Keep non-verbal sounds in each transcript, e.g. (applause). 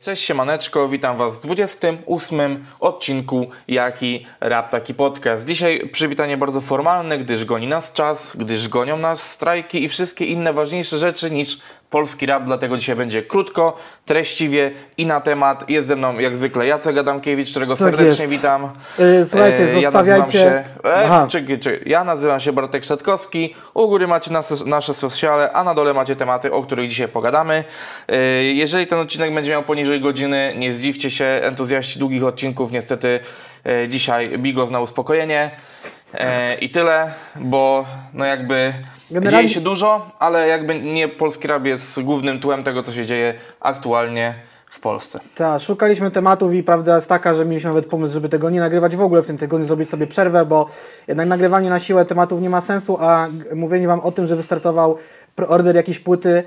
Cześć siemaneczko, witam Was w 28 odcinku Jaki Rap Taki Podcast. Dzisiaj przywitanie bardzo formalne, gdyż goni nas czas, gdyż gonią nas strajki i wszystkie inne ważniejsze rzeczy niż polski rap, dlatego dzisiaj będzie krótko, treściwie i na temat. Jest ze mną jak zwykle Jacek Adamkiewicz, którego Tak serdecznie jest. witam. Yy, słuchajcie, E, Ja nazywam zostawiajcie... się, e, czekaj, czekaj. Ja nazywam się Bartek Szatkowski. U góry macie nas, nasze sociale, a na dole macie tematy, o których dzisiaj pogadamy. E, Jeżeli ten odcinek będzie miał poniżej godziny, nie zdziwcie się, entuzjaści długich odcinków niestety e, dzisiaj Bigos na uspokojenie. E, I tyle, bo no jakby Generalnie- dzieje się dużo, ale jakby nie polski rap jest głównym tłem tego, co się dzieje aktualnie w Polsce. Tak, szukaliśmy tematów i prawda jest taka, że mieliśmy nawet pomysł, żeby tego nie nagrywać w ogóle w tym tygodniu, zrobić sobie przerwę, bo jednak nagrywanie na siłę tematów nie ma sensu, a mówienie Wam o tym, że wystartował preorder jakiejś płyty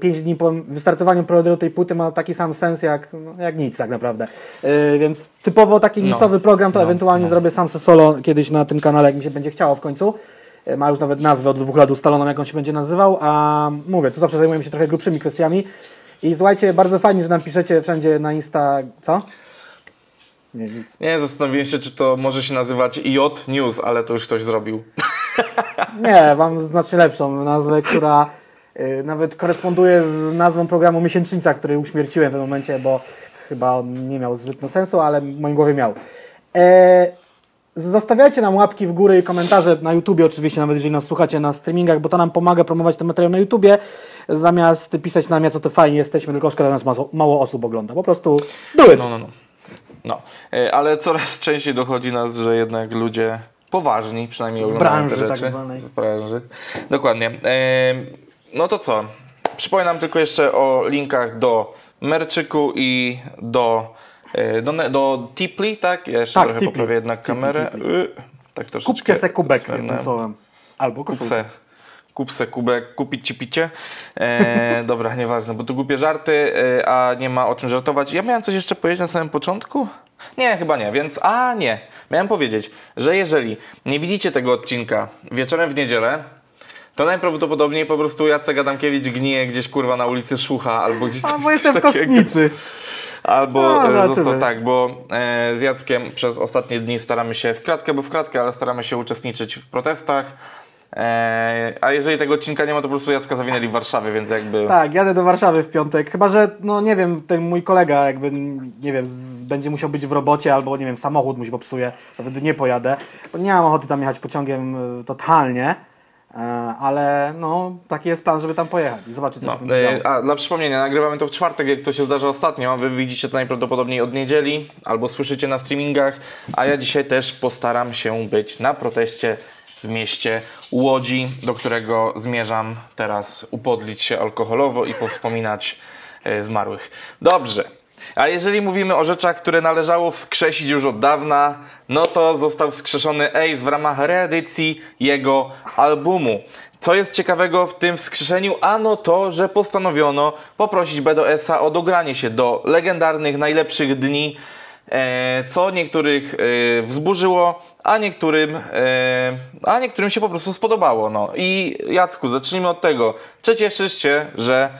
5 dni po wystartowaniu preorderu tej płyty ma taki sam sens jak, no, jak nic tak naprawdę. Yy, więc typowo taki No. newsowy program to No, ewentualnie no. zrobię sam se solo kiedyś na tym kanale, jak mi się będzie chciało w końcu. Yy, Ma już nawet nazwę od dwóch lat ustaloną, jak on się będzie nazywał, a mówię, tu zawsze zajmujemy się trochę grubszymi kwestiami. I słuchajcie, bardzo fajnie, że nam piszecie wszędzie na Insta. Co? Nie, nic. Nie, zastanowiłem się, czy to może się nazywać J News, ale to już ktoś zrobił. (laughs) Nie, mam znacznie lepszą nazwę, która y, nawet koresponduje z nazwą programu Miesięcznica, który uśmierciłem w tym momencie, bo chyba on nie miał zbytnio sensu, ale w moim głowie miał. E, Zostawiajcie nam łapki w górę i komentarze na YouTubie, oczywiście, nawet jeżeli nas słuchacie na streamingach, bo to nam pomaga promować ten materiał na YouTubie, zamiast pisać nam, co to fajnie jesteśmy, tylko szkoda nas mało, mało osób ogląda. Po prostu do it. No, no, no. no. Ale coraz (laughs) częściej dochodzi nas, że jednak ludzie poważni, przynajmniej Z oglądają branży te tak rzeczy. zwanej. Z branży. Dokładnie. E, No to co? Przypominam tylko jeszcze o linkach do Merczyku i do, do, ne- do Tipli, tak? Ja jeszcze Tak, trochę Tipli. poprawię jednak Tipli, kamerę. Tipli. Y, Tak troszeczkę. Kupcie se kubek, jednym słowem. Albo koszulkę. kup se kubek, kupić ci picie. E, (laughs) dobra, nieważne, bo tu głupie żarty, e, a nie ma o czym żartować. Ja miałem coś jeszcze powiedzieć na samym początku? Nie, chyba nie, więc a nie. Miałem powiedzieć, że jeżeli nie widzicie tego odcinka wieczorem w niedzielę, to najprawdopodobniej po prostu Jacek Adamkiewicz gnije gdzieś kurwa na ulicy Szucha albo gdzieś A, bo jestem w kostnicy. Albo No, e, zobaczymy. został tak, bo e, z Jackiem przez ostatnie dni staramy się w kratkę, bo w kratkę, ale staramy się uczestniczyć w protestach. E, a jeżeli tego odcinka nie ma, to po prostu Jacka zawinęli w Warszawie, więc jakby. Tak, jadę do Warszawy w piątek. Chyba, że, no nie wiem, ten mój kolega jakby, nie wiem, z, będzie musiał być w robocie albo, nie wiem, samochód mu się popsuje, to wtedy nie pojadę. Bo nie mam ochoty tam jechać pociągiem totalnie, ale no, taki jest plan, żeby tam pojechać i zobaczyć, co No, się będzie działo. e, a dla przypomnienia, nagrywamy to w czwartek, jak to się zdarza ostatnio. Wy widzicie to najprawdopodobniej od niedzieli albo słyszycie na streamingach, a ja dzisiaj też postaram się być na proteście w mieście Łodzi, do którego zmierzam teraz upodlić się alkoholowo i powspominać e, zmarłych. Dobrze. A jeżeli mówimy o rzeczach, które należało wskrzesić już od dawna, no to został wskrzeszony Ace w ramach reedycji jego albumu. Co jest ciekawego w tym wskrzeszeniu? Ano to, że postanowiono poprosić BDS-a o dogranie się do legendarnych, najlepszych dni, e, co niektórych e, wzburzyło, a niektórym, e, a niektórym się po prostu spodobało. No. I Jacku, zacznijmy od tego. Czy cieszysz się, że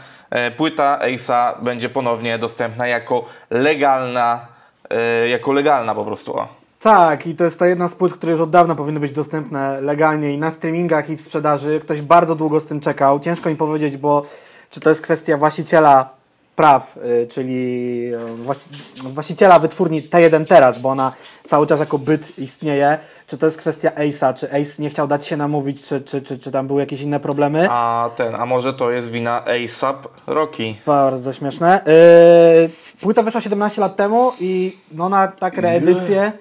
płyta Ace'a będzie ponownie dostępna jako legalna, e, jako legalna po prostu. Tak, i to jest ta jedna z płyt, które już od dawna powinny być dostępne legalnie i na streamingach i w sprzedaży. Ktoś bardzo długo z tym czekał. Ciężko mi powiedzieć, bo czy to jest kwestia właściciela praw, y, czyli y, właści właściciela wytwórni T1 teraz, bo ona cały czas jako byt istnieje. Czy to jest kwestia Ace'a, czy Ace nie chciał dać się namówić, czy, czy, czy, czy tam były jakieś inne problemy? A ten, a może to jest wina ASAP Rocky? Bardzo śmieszne. Yy, płyta wyszła 17 lat temu i no na tak reedycję,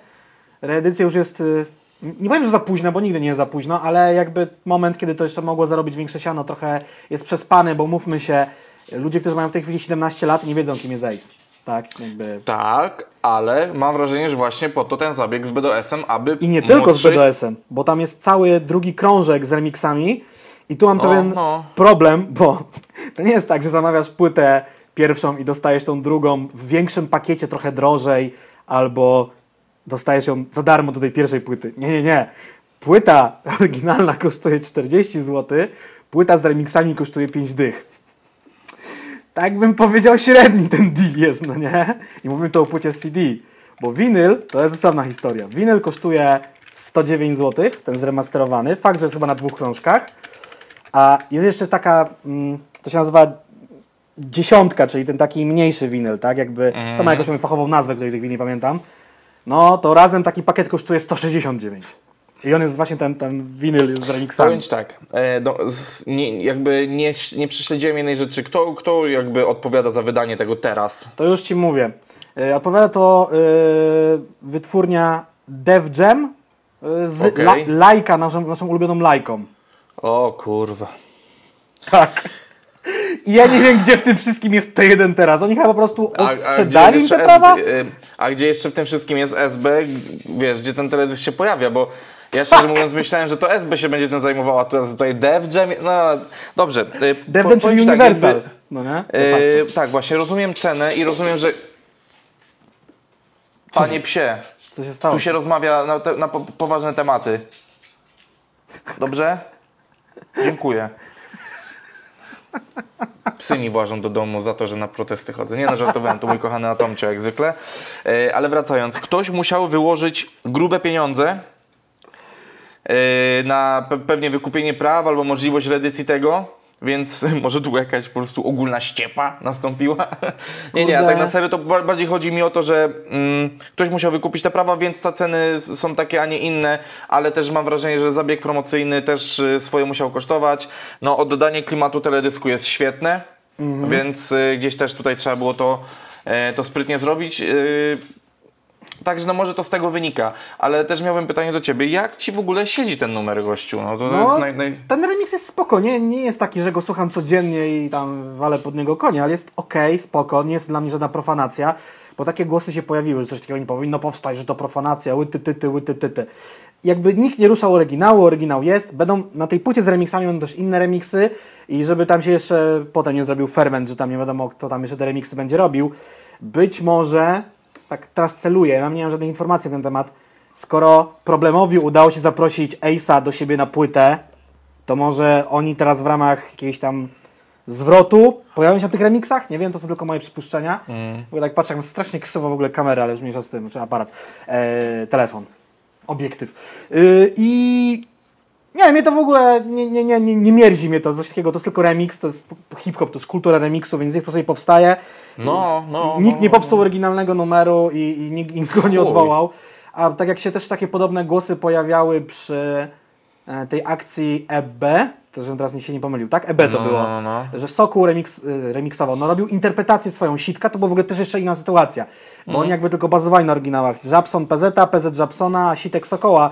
reedycja już jest, yy, nie powiem, że za późno, bo nigdy nie jest za późno, ale jakby moment, kiedy to jeszcze mogło zarobić większe siano, trochę jest przespany, bo mówmy się, ludzie, którzy mają w tej chwili 17 lat nie wiedzą, kim jest Ace. Tak, jakby... Tak, ale mam wrażenie, że właśnie po to ten zabieg z BDS-em, aby I nie tylko z młodszy- BDS-em, bo tam jest cały drugi krążek z remixami i tu mam O, pewien no. problem, bo (laughs) to nie jest tak, że zamawiasz płytę pierwszą i dostajesz tą drugą w większym pakiecie trochę drożej albo dostajesz ją za darmo do tej pierwszej płyty. Nie, nie, nie. Płyta (laughs) oryginalna kosztuje 40 zł, płyta z remixami kosztuje 5 dych. Tak bym powiedział, średni ten deal jest, no nie? I mówimy tu o płycie CD, bo winyl to jest osobna historia. Winyl kosztuje 109 zł, ten zremasterowany. Fakt, że jest chyba na dwóch krążkach. A jest jeszcze taka, mm, to się nazywa dziesiątka, czyli ten taki mniejszy winyl, tak? Jakby, to ma jakąś moją fachową nazwę, której w tej chwili nie pamiętam. No, to razem taki pakiet kosztuje 169. I on jest właśnie ten, ten winyl jest z remixami. Powiem tak, e, no, z, nie, jakby nie, nie prześledziłem jednej rzeczy. Kto, kto jakby odpowiada za wydanie tego teraz? To już Ci mówię. Yy, odpowiada to yy, wytwórnia Dev Jam yy, z Okej. la, Lajka, naszą, naszą ulubioną Lajką. O kurwa. Tak. I ja nie wiem, gdzie w tym wszystkim jest T1 teraz. Oni chyba po prostu odsprzedali im te prawa? Y, a gdzie jeszcze w tym wszystkim jest SB, wiesz, gdzie ten teledysk się pojawia, bo ja szczerze mówiąc myślałem, że to SB się będzie tym zajmowała, tu tutaj Dev Jam, no dobrze. y, Dev Jam, czyli tak, Universal. jakby, No nie? De facto. y, tak, właśnie, rozumiem cenę i rozumiem, że Panie psie, Co się stało? tu się rozmawia na, te, na po, poważne tematy. Dobrze? Dziękuję. Psy mi włażą do domu za to, że na protesty chodzę. Nie no, żartowałem, to mój kochany Atomcio jak zwykle. E, ale wracając, ktoś musiał wyłożyć grube pieniądze na pe pewnie wykupienie praw albo możliwość reedycji tego, więc (laughs) może tu jakaś po prostu ogólna ściepa nastąpiła. (laughs) nie, nie, a tak na serio to ba- bardziej chodzi mi o to, że mm, ktoś musiał wykupić te prawa, więc te ceny są takie, a nie inne, ale też mam wrażenie, że zabieg promocyjny też y, swoje musiał kosztować. No, oddanie klimatu teledysku jest świetne, więc y, gdzieś też tutaj trzeba było to, e, to sprytnie zrobić. Y, Także no może to z tego wynika, ale też miałbym pytanie do Ciebie, jak Ci w ogóle siedzi ten numer gościu? No to No, jest naj, naj... Ten remix jest spoko, nie, nie jest taki, że go słucham codziennie i tam walę pod niego konia, ale jest okej, spoko, nie jest dla mnie żadna profanacja, bo takie głosy się pojawiły, że coś takiego nie powinno powstać, że to profanacja, łyty, tyty, łyty, tyty. Jakby nikt nie ruszał oryginału, oryginał jest, będą na tej płycie z remixami będą też inne remixy i żeby tam się jeszcze potem nie zrobił ferment, że tam nie wiadomo kto tam jeszcze te remixy będzie robił, być może, tak teraz celuję, ja nie mam żadnej informacji na ten temat, skoro problemowi udało się zaprosić Ace'a do siebie na płytę, to może oni teraz w ramach jakiegoś tam zwrotu pojawią się na tych remixach? Nie wiem, to są tylko moje przypuszczenia. Mm. Bo tak patrzę, jak strasznie krzywo w ogóle kamera, ale już mniejsza z tym, czy aparat, e, telefon, obiektyw. Y, I nie, mnie to w ogóle nie, nie, nie, nie, nie mierzi mnie to, coś takiego, to jest tylko remix, to jest hip-hop, to jest kultura remixu, więc niech to sobie powstaje. No, no. Nikt no, nie no. popsuł oryginalnego numeru i, i nikt, nikt go nie odwołał. A tak jak się też takie podobne głosy pojawiały przy e, tej akcji EB, to żebym teraz mi się nie pomylił, tak? EB to No, było, no, no. że Sokół remix, y, remiksował, no robił interpretację swoją sitka, to była w ogóle też jeszcze inna sytuacja, bo Mhm. oni jakby tylko bazowali na oryginałach. Żabson PZ, PZ Żabsona, a Sitek Sokoła.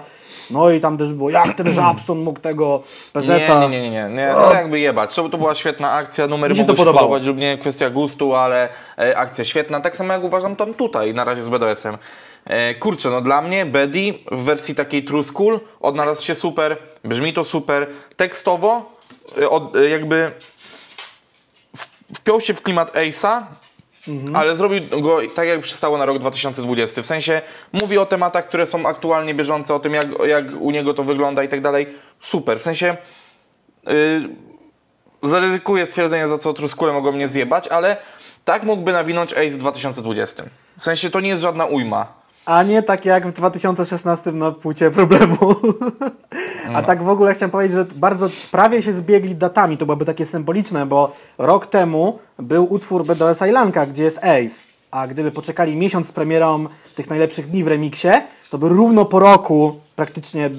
No i tam też było, jak ten (clears throat) Żabson mógł tego PZ. Nie, nie, nie, nie, nie. No jakby jebać. To, to była świetna akcja, się mogły się podobać lub nie, kwestia gustu, ale e, akcja świetna. Tak samo jak uważam tam tutaj, na razie z BDS-em. E, kurczę, no dla mnie Bedi w wersji takiej true school odnalazł się super, brzmi to super, tekstowo e, od, e, jakby wpiął się w klimat Ace'a, ale zrobił go tak, jak przystało na rok 2020. W sensie mówi o tematach, które są aktualnie bieżące, o tym, jak, jak u niego to wygląda i tak dalej. Super. W sensie yy, zaryzykuję stwierdzenie, za co truskule mogą mnie zjebać, ale tak mógłby nawinąć Ace w 2020. W sensie to nie jest żadna ujma. A nie tak jak w 2016 na płycie problemu. A tak w ogóle chciałem powiedzieć, że bardzo prawie się zbiegli datami. To byłoby takie symboliczne, bo rok temu był utwór BDS Islanka, gdzie jest Ace. A gdyby poczekali miesiąc z premierą tych najlepszych dni w remiksie, to by równo po roku praktycznie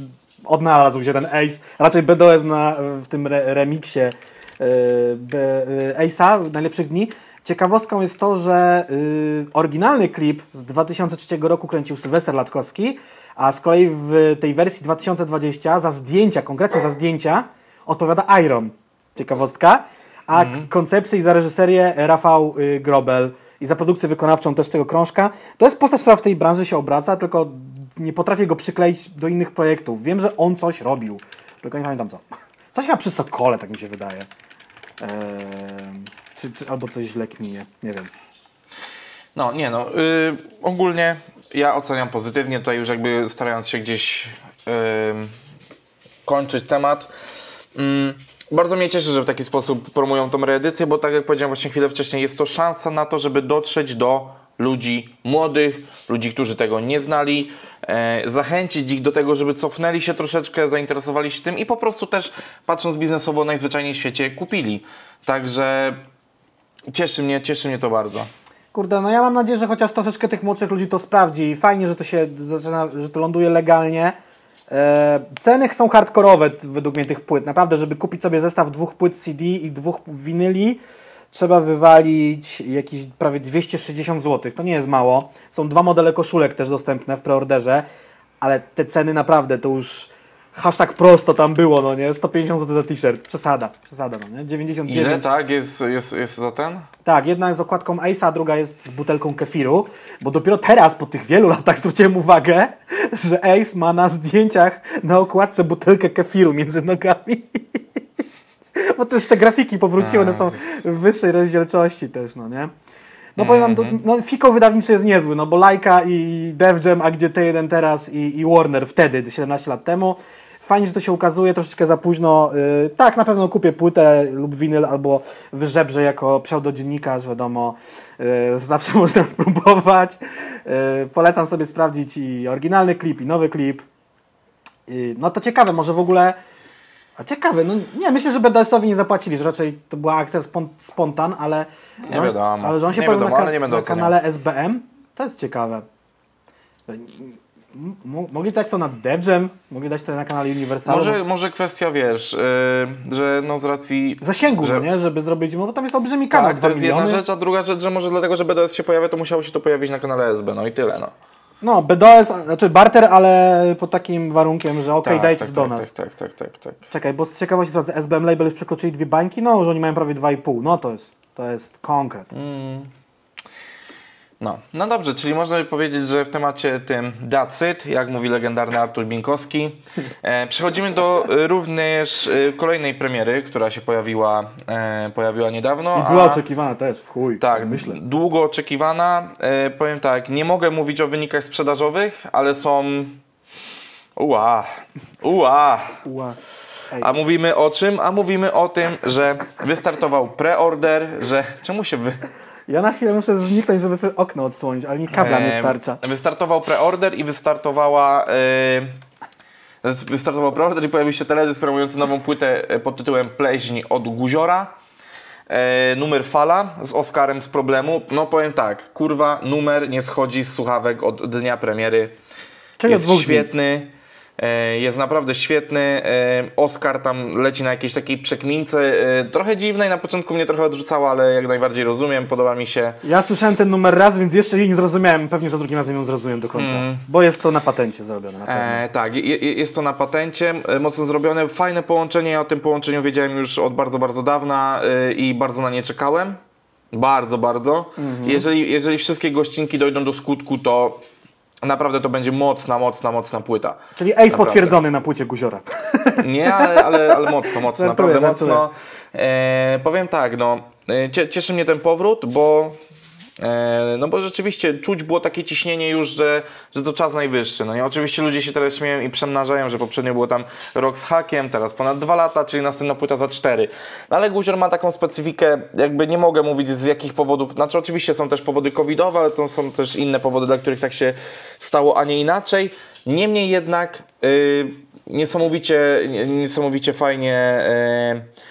odnalazł się ten Ace. Raczej BDS na, w tym re, remiksie yy, Ace'a w najlepszych dni. Ciekawostką jest to, że yy, oryginalny klip z 2003 roku kręcił Sylwester Latkowski, a z kolei w tej wersji 2020 za zdjęcia, konkretnie za zdjęcia, odpowiada Iron. Ciekawostka. A koncepcję i za reżyserię Rafał y, Grobel i za produkcję wykonawczą też tego krążka. To jest postać, która w tej branży się obraca, tylko nie potrafię go przykleić do innych projektów. Wiem, że on coś robił, tylko nie pamiętam co. Coś chyba przy Sokole, tak mi się wydaje. Eee, czy, czy, albo coś źle kminie, nie wiem. No, nie no, yy, ogólnie ja oceniam pozytywnie, tutaj już jakby starając się gdzieś kończyć temat. Ym, bardzo mnie cieszy, że w taki sposób promują tą reedycję, bo tak jak powiedziałem właśnie chwilę wcześniej, jest to szansa na to, żeby dotrzeć do ludzi młodych, ludzi, którzy tego nie znali, e, zachęcić ich do tego, żeby cofnęli się troszeczkę, zainteresowali się tym i po prostu też patrząc biznesowo najzwyczajniej w świecie kupili. Także cieszy mnie, cieszy mnie to bardzo. Kurde, no ja mam nadzieję, że chociaż troszeczkę tych młodszych ludzi to sprawdzi i fajnie, że to się zaczyna, że to ląduje legalnie. E, ceny są hardkorowe według mnie tych płyt. Naprawdę, żeby kupić sobie zestaw dwóch płyt CD i dwóch winyli, trzeba wywalić jakieś prawie 260 zł. To nie jest mało. Są dwa modele koszulek też dostępne w preorderze, ale te ceny naprawdę to już hashtag prosto tam było, no nie? 150 zł za t-shirt. Przesada, przesada, no nie? 99. Ile tak jest, jest, jest za ten? Tak, jedna jest z okładką Ace'a, a druga jest z butelką kefiru, bo dopiero teraz, po tych wielu latach (laughs) zwróciłem uwagę, że Ace ma na zdjęciach na okładce butelkę kefiru między nogami. (laughs) bo też te grafiki powróciły, one są w wyższej rozdzielczości też, no nie? No powiem wam, to, no Fiko wydawniczy jest niezły, no bo Laika i Def Jam, a gdzie T1 teraz i, i Warner wtedy, 17 lat temu. Fajnie, że to się ukazuje, troszeczkę za późno. Yy, tak, na pewno kupię płytę lub winyl, albo wyżebrzę jako pseudodziennikarz, wiadomo. Yy, zawsze (laughs) można próbować. Yy, polecam sobie sprawdzić i oryginalny klip, i nowy klip. Yy, no to ciekawe, może w ogóle... A ciekawe, no nie, myślę, że BDS-owi nie zapłacili, że raczej to była akcja spon, spontan, ale... Nie on- wiadomo. Ale że on się pojawił na, ka- na kanale SBM, to jest ciekawe. Mogli dać to na DevJam, mogli dać to na kanale Universal. Może, może kwestia, wiesz, yy, że no z racji... Zasięgu, że- no nie? Żeby zrobić, no bo tam jest olbrzymi kanał, Tak, 2 to jest miliony. jedna rzecz, a druga rzecz, że może dlatego, że BDS się pojawia, to musiało się to pojawić na kanale SB, no i tyle, no. No, BDS, znaczy barter, ale pod takim warunkiem, że okej, tak, dajcie tak, do tak, nas. Tak, tak, tak, tak, tak. Czekaj, bo z ciekawości sprawdzę, SBM Label już przekroczyli dwie bańki, no, że oni mają prawie 2,5, no to jest, to jest konkret. Mm. No. no dobrze, czyli można by powiedzieć, że w temacie tym it, jak mówi legendarny Artur Binkowski. E, przechodzimy do e, również e, kolejnej premiery, która się pojawiła, e, pojawiła niedawno. I była a- oczekiwana też, w chuj, Tak, myślę. długo oczekiwana. E, powiem tak, nie mogę mówić o wynikach sprzedażowych, ale są. Ua, ua. Ua. A mówimy o czym? A mówimy o tym, że wystartował preorder, że. Czemu się wy. Ja na chwilę muszę zniknąć, żeby sobie okno odsłonić, ale mi kabla nie starcza. Wystartował preorder i wystartowała. E, wystartował preorder i pojawił się teledysk promujący nową płytę e, pod tytułem Pleźń od Guziora. E, numer Fala z Oscarem z problemu. No powiem tak, kurwa, numer nie schodzi z słuchawek od dnia premiery. Czyli jest dwóch dni. świetny. e, Jest naprawdę świetny. E, Oscar tam leci na jakiejś takiej przekmince. e, Trochę dziwnej, na początku mnie trochę odrzucała, ale jak najbardziej rozumiem, podoba mi się. Ja słyszałem ten numer raz, więc jeszcze jej nie zrozumiałem. Pewnie za drugim razem ją zrozumiem do końca. Bo jest to na patencie zrobione. Na. E, tak, je, je- jest to na patencie, e, mocno zrobione, fajne połączenie, ja o tym połączeniu wiedziałem już od bardzo, bardzo dawna e, i bardzo na nie czekałem. Bardzo, bardzo. Jeżeli, jeżeli wszystkie gościnki dojdą do skutku, to naprawdę to będzie mocna, mocna, mocna płyta. Czyli Ace naprawdę. potwierdzony na płycie Guziora. (laughs) Nie, ale, ale, ale mocno, mocno, Żartuję, naprawdę żartuję. mocno. E, powiem tak, no, e, cie, cieszy mnie ten powrót, bo no bo rzeczywiście czuć było takie ciśnienie już, że, że to czas najwyższy. No nie, oczywiście ludzie się teraz śmieją i przemnażają, że poprzednio było tam rok z hakiem, teraz ponad dwa lata, czyli następna płyta za cztery. No ale Guzior ma taką specyfikę, jakby nie mogę mówić z jakich powodów, znaczy oczywiście są też powody covidowe, ale to są też inne powody, dla których tak się stało, a nie inaczej. Niemniej jednak y, niesamowicie, nie- niesamowicie fajnie, y,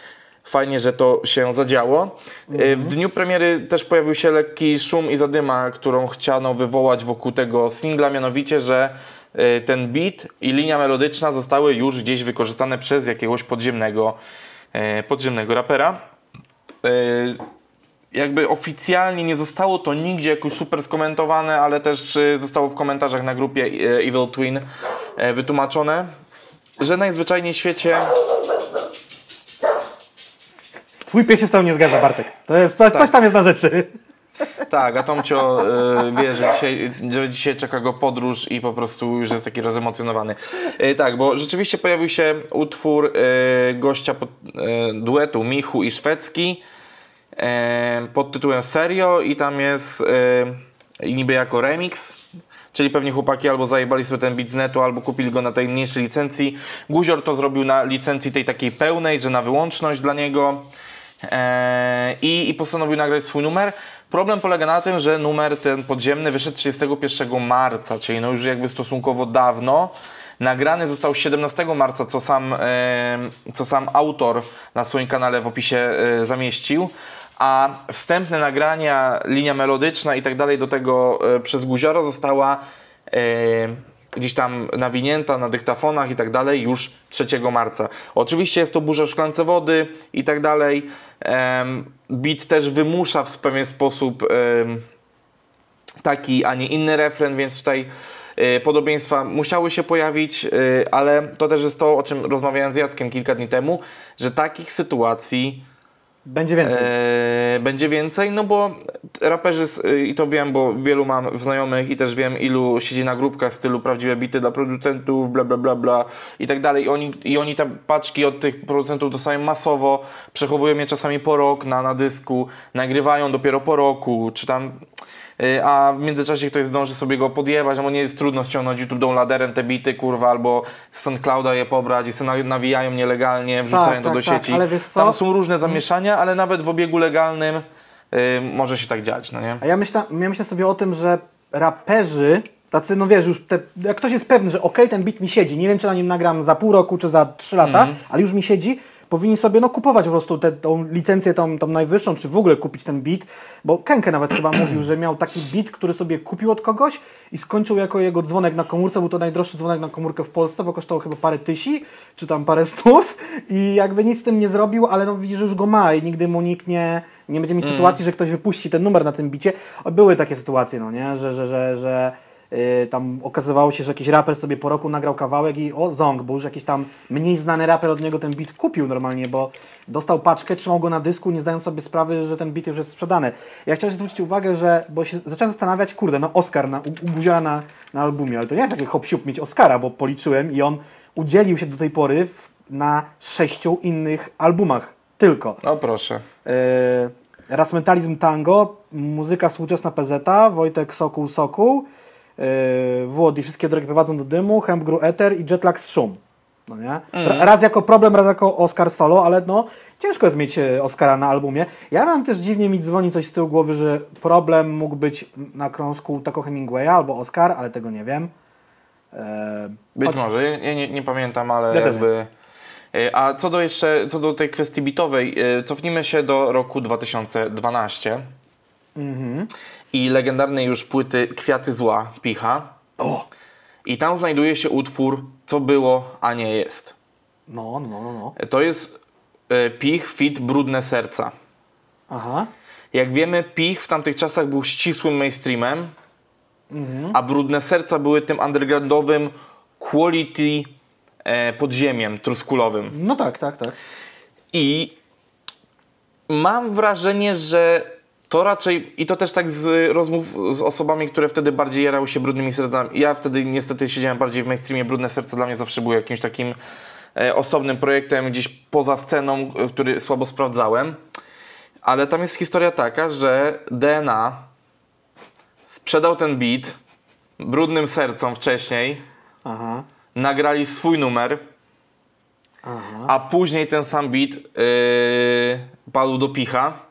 fajnie, że to się zadziało. Y, W dniu premiery też pojawił się lekki szum i zadyma, którą chciano wywołać wokół tego singla, mianowicie, że y, ten beat i linia melodyczna zostały już gdzieś wykorzystane przez jakiegoś podziemnego, y, podziemnego rapera. Jakby oficjalnie nie zostało to nigdzie jakoś super skomentowane, ale też zostało w komentarzach na grupie Evil Twin wytłumaczone, że najzwyczajniej w świecie Twój pies się z tobą nie zgadza, Bartek. To jest coś, coś tam jest na rzeczy. tak, a Tomcio y, wie, że dzisiaj, że dzisiaj czeka go podróż i po prostu już jest taki rozemocjonowany. Y, tak, bo rzeczywiście pojawił się utwór y, gościa pod, duetu Michu i Szwedzki pod tytułem Serio i tam jest niby jako remix. czyli pewnie chłopaki albo zajebali sobie ten beat z netu, albo kupili go na tej mniejszej licencji. Guzior to zrobił na licencji tej takiej pełnej, że na wyłączność dla niego i, i postanowił nagrać swój numer. Problem polega na tym, że numer ten podziemny wyszedł 31 marca, czyli no już jakby stosunkowo dawno. Nagrany został 17 marca, co sam, e, co sam autor na swoim kanale w opisie e, zamieścił. A wstępne nagrania, linia melodyczna i tak dalej do tego przez Guziora została gdzieś tam nawinięta na dyktafonach i tak dalej już 3 marca. Oczywiście jest to burza w szklance wody i tak dalej. Beat też wymusza w pewien sposób taki, a nie inny refren, więc tutaj y, podobieństwa musiały się pojawić, y, ale to też jest to, o czym rozmawiałem z Jackiem kilka dni temu, że takich sytuacji Będzie więcej. e, będzie więcej, no bo raperzy, s- y, i to wiem, bo wielu mam znajomych i też wiem, ilu siedzi na grupkach w stylu prawdziwe bity dla producentów, bla bla bla bla i tak dalej. I oni, I oni te paczki od tych producentów dostają masowo, przechowują je czasami po rok na, na dysku, nagrywają dopiero po roku, czy tam... y, A w międzyczasie ktoś zdąży sobie go podjebać, no bo nie jest trudno ściągnąć YouTube laderem te bity, kurwa, albo z SoundClouda je pobrać i sobie na- nawijają nielegalnie, wrzucają to tak, do tak, sieci. ale wiesz co? Tam są różne zamieszania, ale nawet w obiegu legalnym y, może się tak dziać, no nie? A ja myślę, ja myślę sobie o tym, że raperzy, tacy, no wiesz, już te, jak ktoś jest pewny, że okej, ten beat mi siedzi, nie wiem, czy na nim nagram za pół roku, czy za trzy lata, Mhm. ale już mi siedzi, powinni sobie no, kupować po prostu tę licencję tą, tą najwyższą, czy w ogóle kupić ten beat, bo Kenke nawet chyba mówił, że miał taki beat, który sobie kupił od kogoś i skończył jako jego dzwonek na komórce, był to najdroższy dzwonek na komórkę w Polsce, bo kosztował chyba parę tysi, czy tam parę stów i jakby nic z tym nie zrobił, ale no widzi, że już go ma i nigdy mu nikt nie, nie będzie mieć sytuacji, że ktoś wypuści ten numer na tym bicie. Były takie sytuacje, no nie, że, że, że, że tam okazywało się, że jakiś raper sobie po roku nagrał kawałek i o, ząg, bo już jakiś tam mniej znany raper od niego ten beat kupił normalnie, bo dostał paczkę, trzymał go na dysku, nie zdając sobie sprawy, że ten beat już jest sprzedany. Ja chciałem zwrócić uwagę, że, bo się zacząłem zastanawiać, kurde, no Oscar na, u, u Guziora na, na albumie, ale to nie jest takie hop mieć Oscara, bo policzyłem i on udzielił się do tej pory w, na sześciu innych albumach tylko. No proszę. Yy, Rasmentalizm Tango, muzyka współczesna PZ, Wojtek Sokół Sokół, yy, Włody, wszystkie drogi prowadzą do dymu, Hemp Gru Ether i Jetlag z Szum. No nie? Ra- Raz jako problem, raz jako Oscar solo, ale no ciężko jest mieć e, Oscara na albumie. Ja mam też dziwnie mi dzwoni coś z tyłu głowy, że problem mógł być na krążku Taco Hemingwaya albo Oscar, ale tego nie wiem. Yy, Być może, ja nie, nie pamiętam, ale Ja jakby... Y, A co do jeszcze, co do tej kwestii bitowej, y, cofnijmy się do roku 2012 mhm. I legendarnej już płyty Kwiaty Zła, Picha. O! I tam znajduje się utwór Co było, a nie jest. No, no, no, no. To jest y, Pich fit Brudne Serca. Aha. Jak wiemy, Pich w tamtych czasach był ścisłym mainstreamem, Mhm. a Brudne Serca były tym undergroundowym quality e, podziemiem truskulowym. No tak, tak, tak. I mam wrażenie, że to raczej, i to też tak z rozmów z osobami, które wtedy bardziej jarały się brudnymi sercami. Ja wtedy niestety siedziałem bardziej w mainstreamie. Brudne serce dla mnie zawsze było jakimś takim e, osobnym projektem, gdzieś poza sceną, e, który słabo sprawdzałem. Ale tam jest historia taka, że DNA sprzedał ten beat brudnym sercom wcześniej, Aha. nagrali swój numer, Aha. a później ten sam beat yy, padł do picha.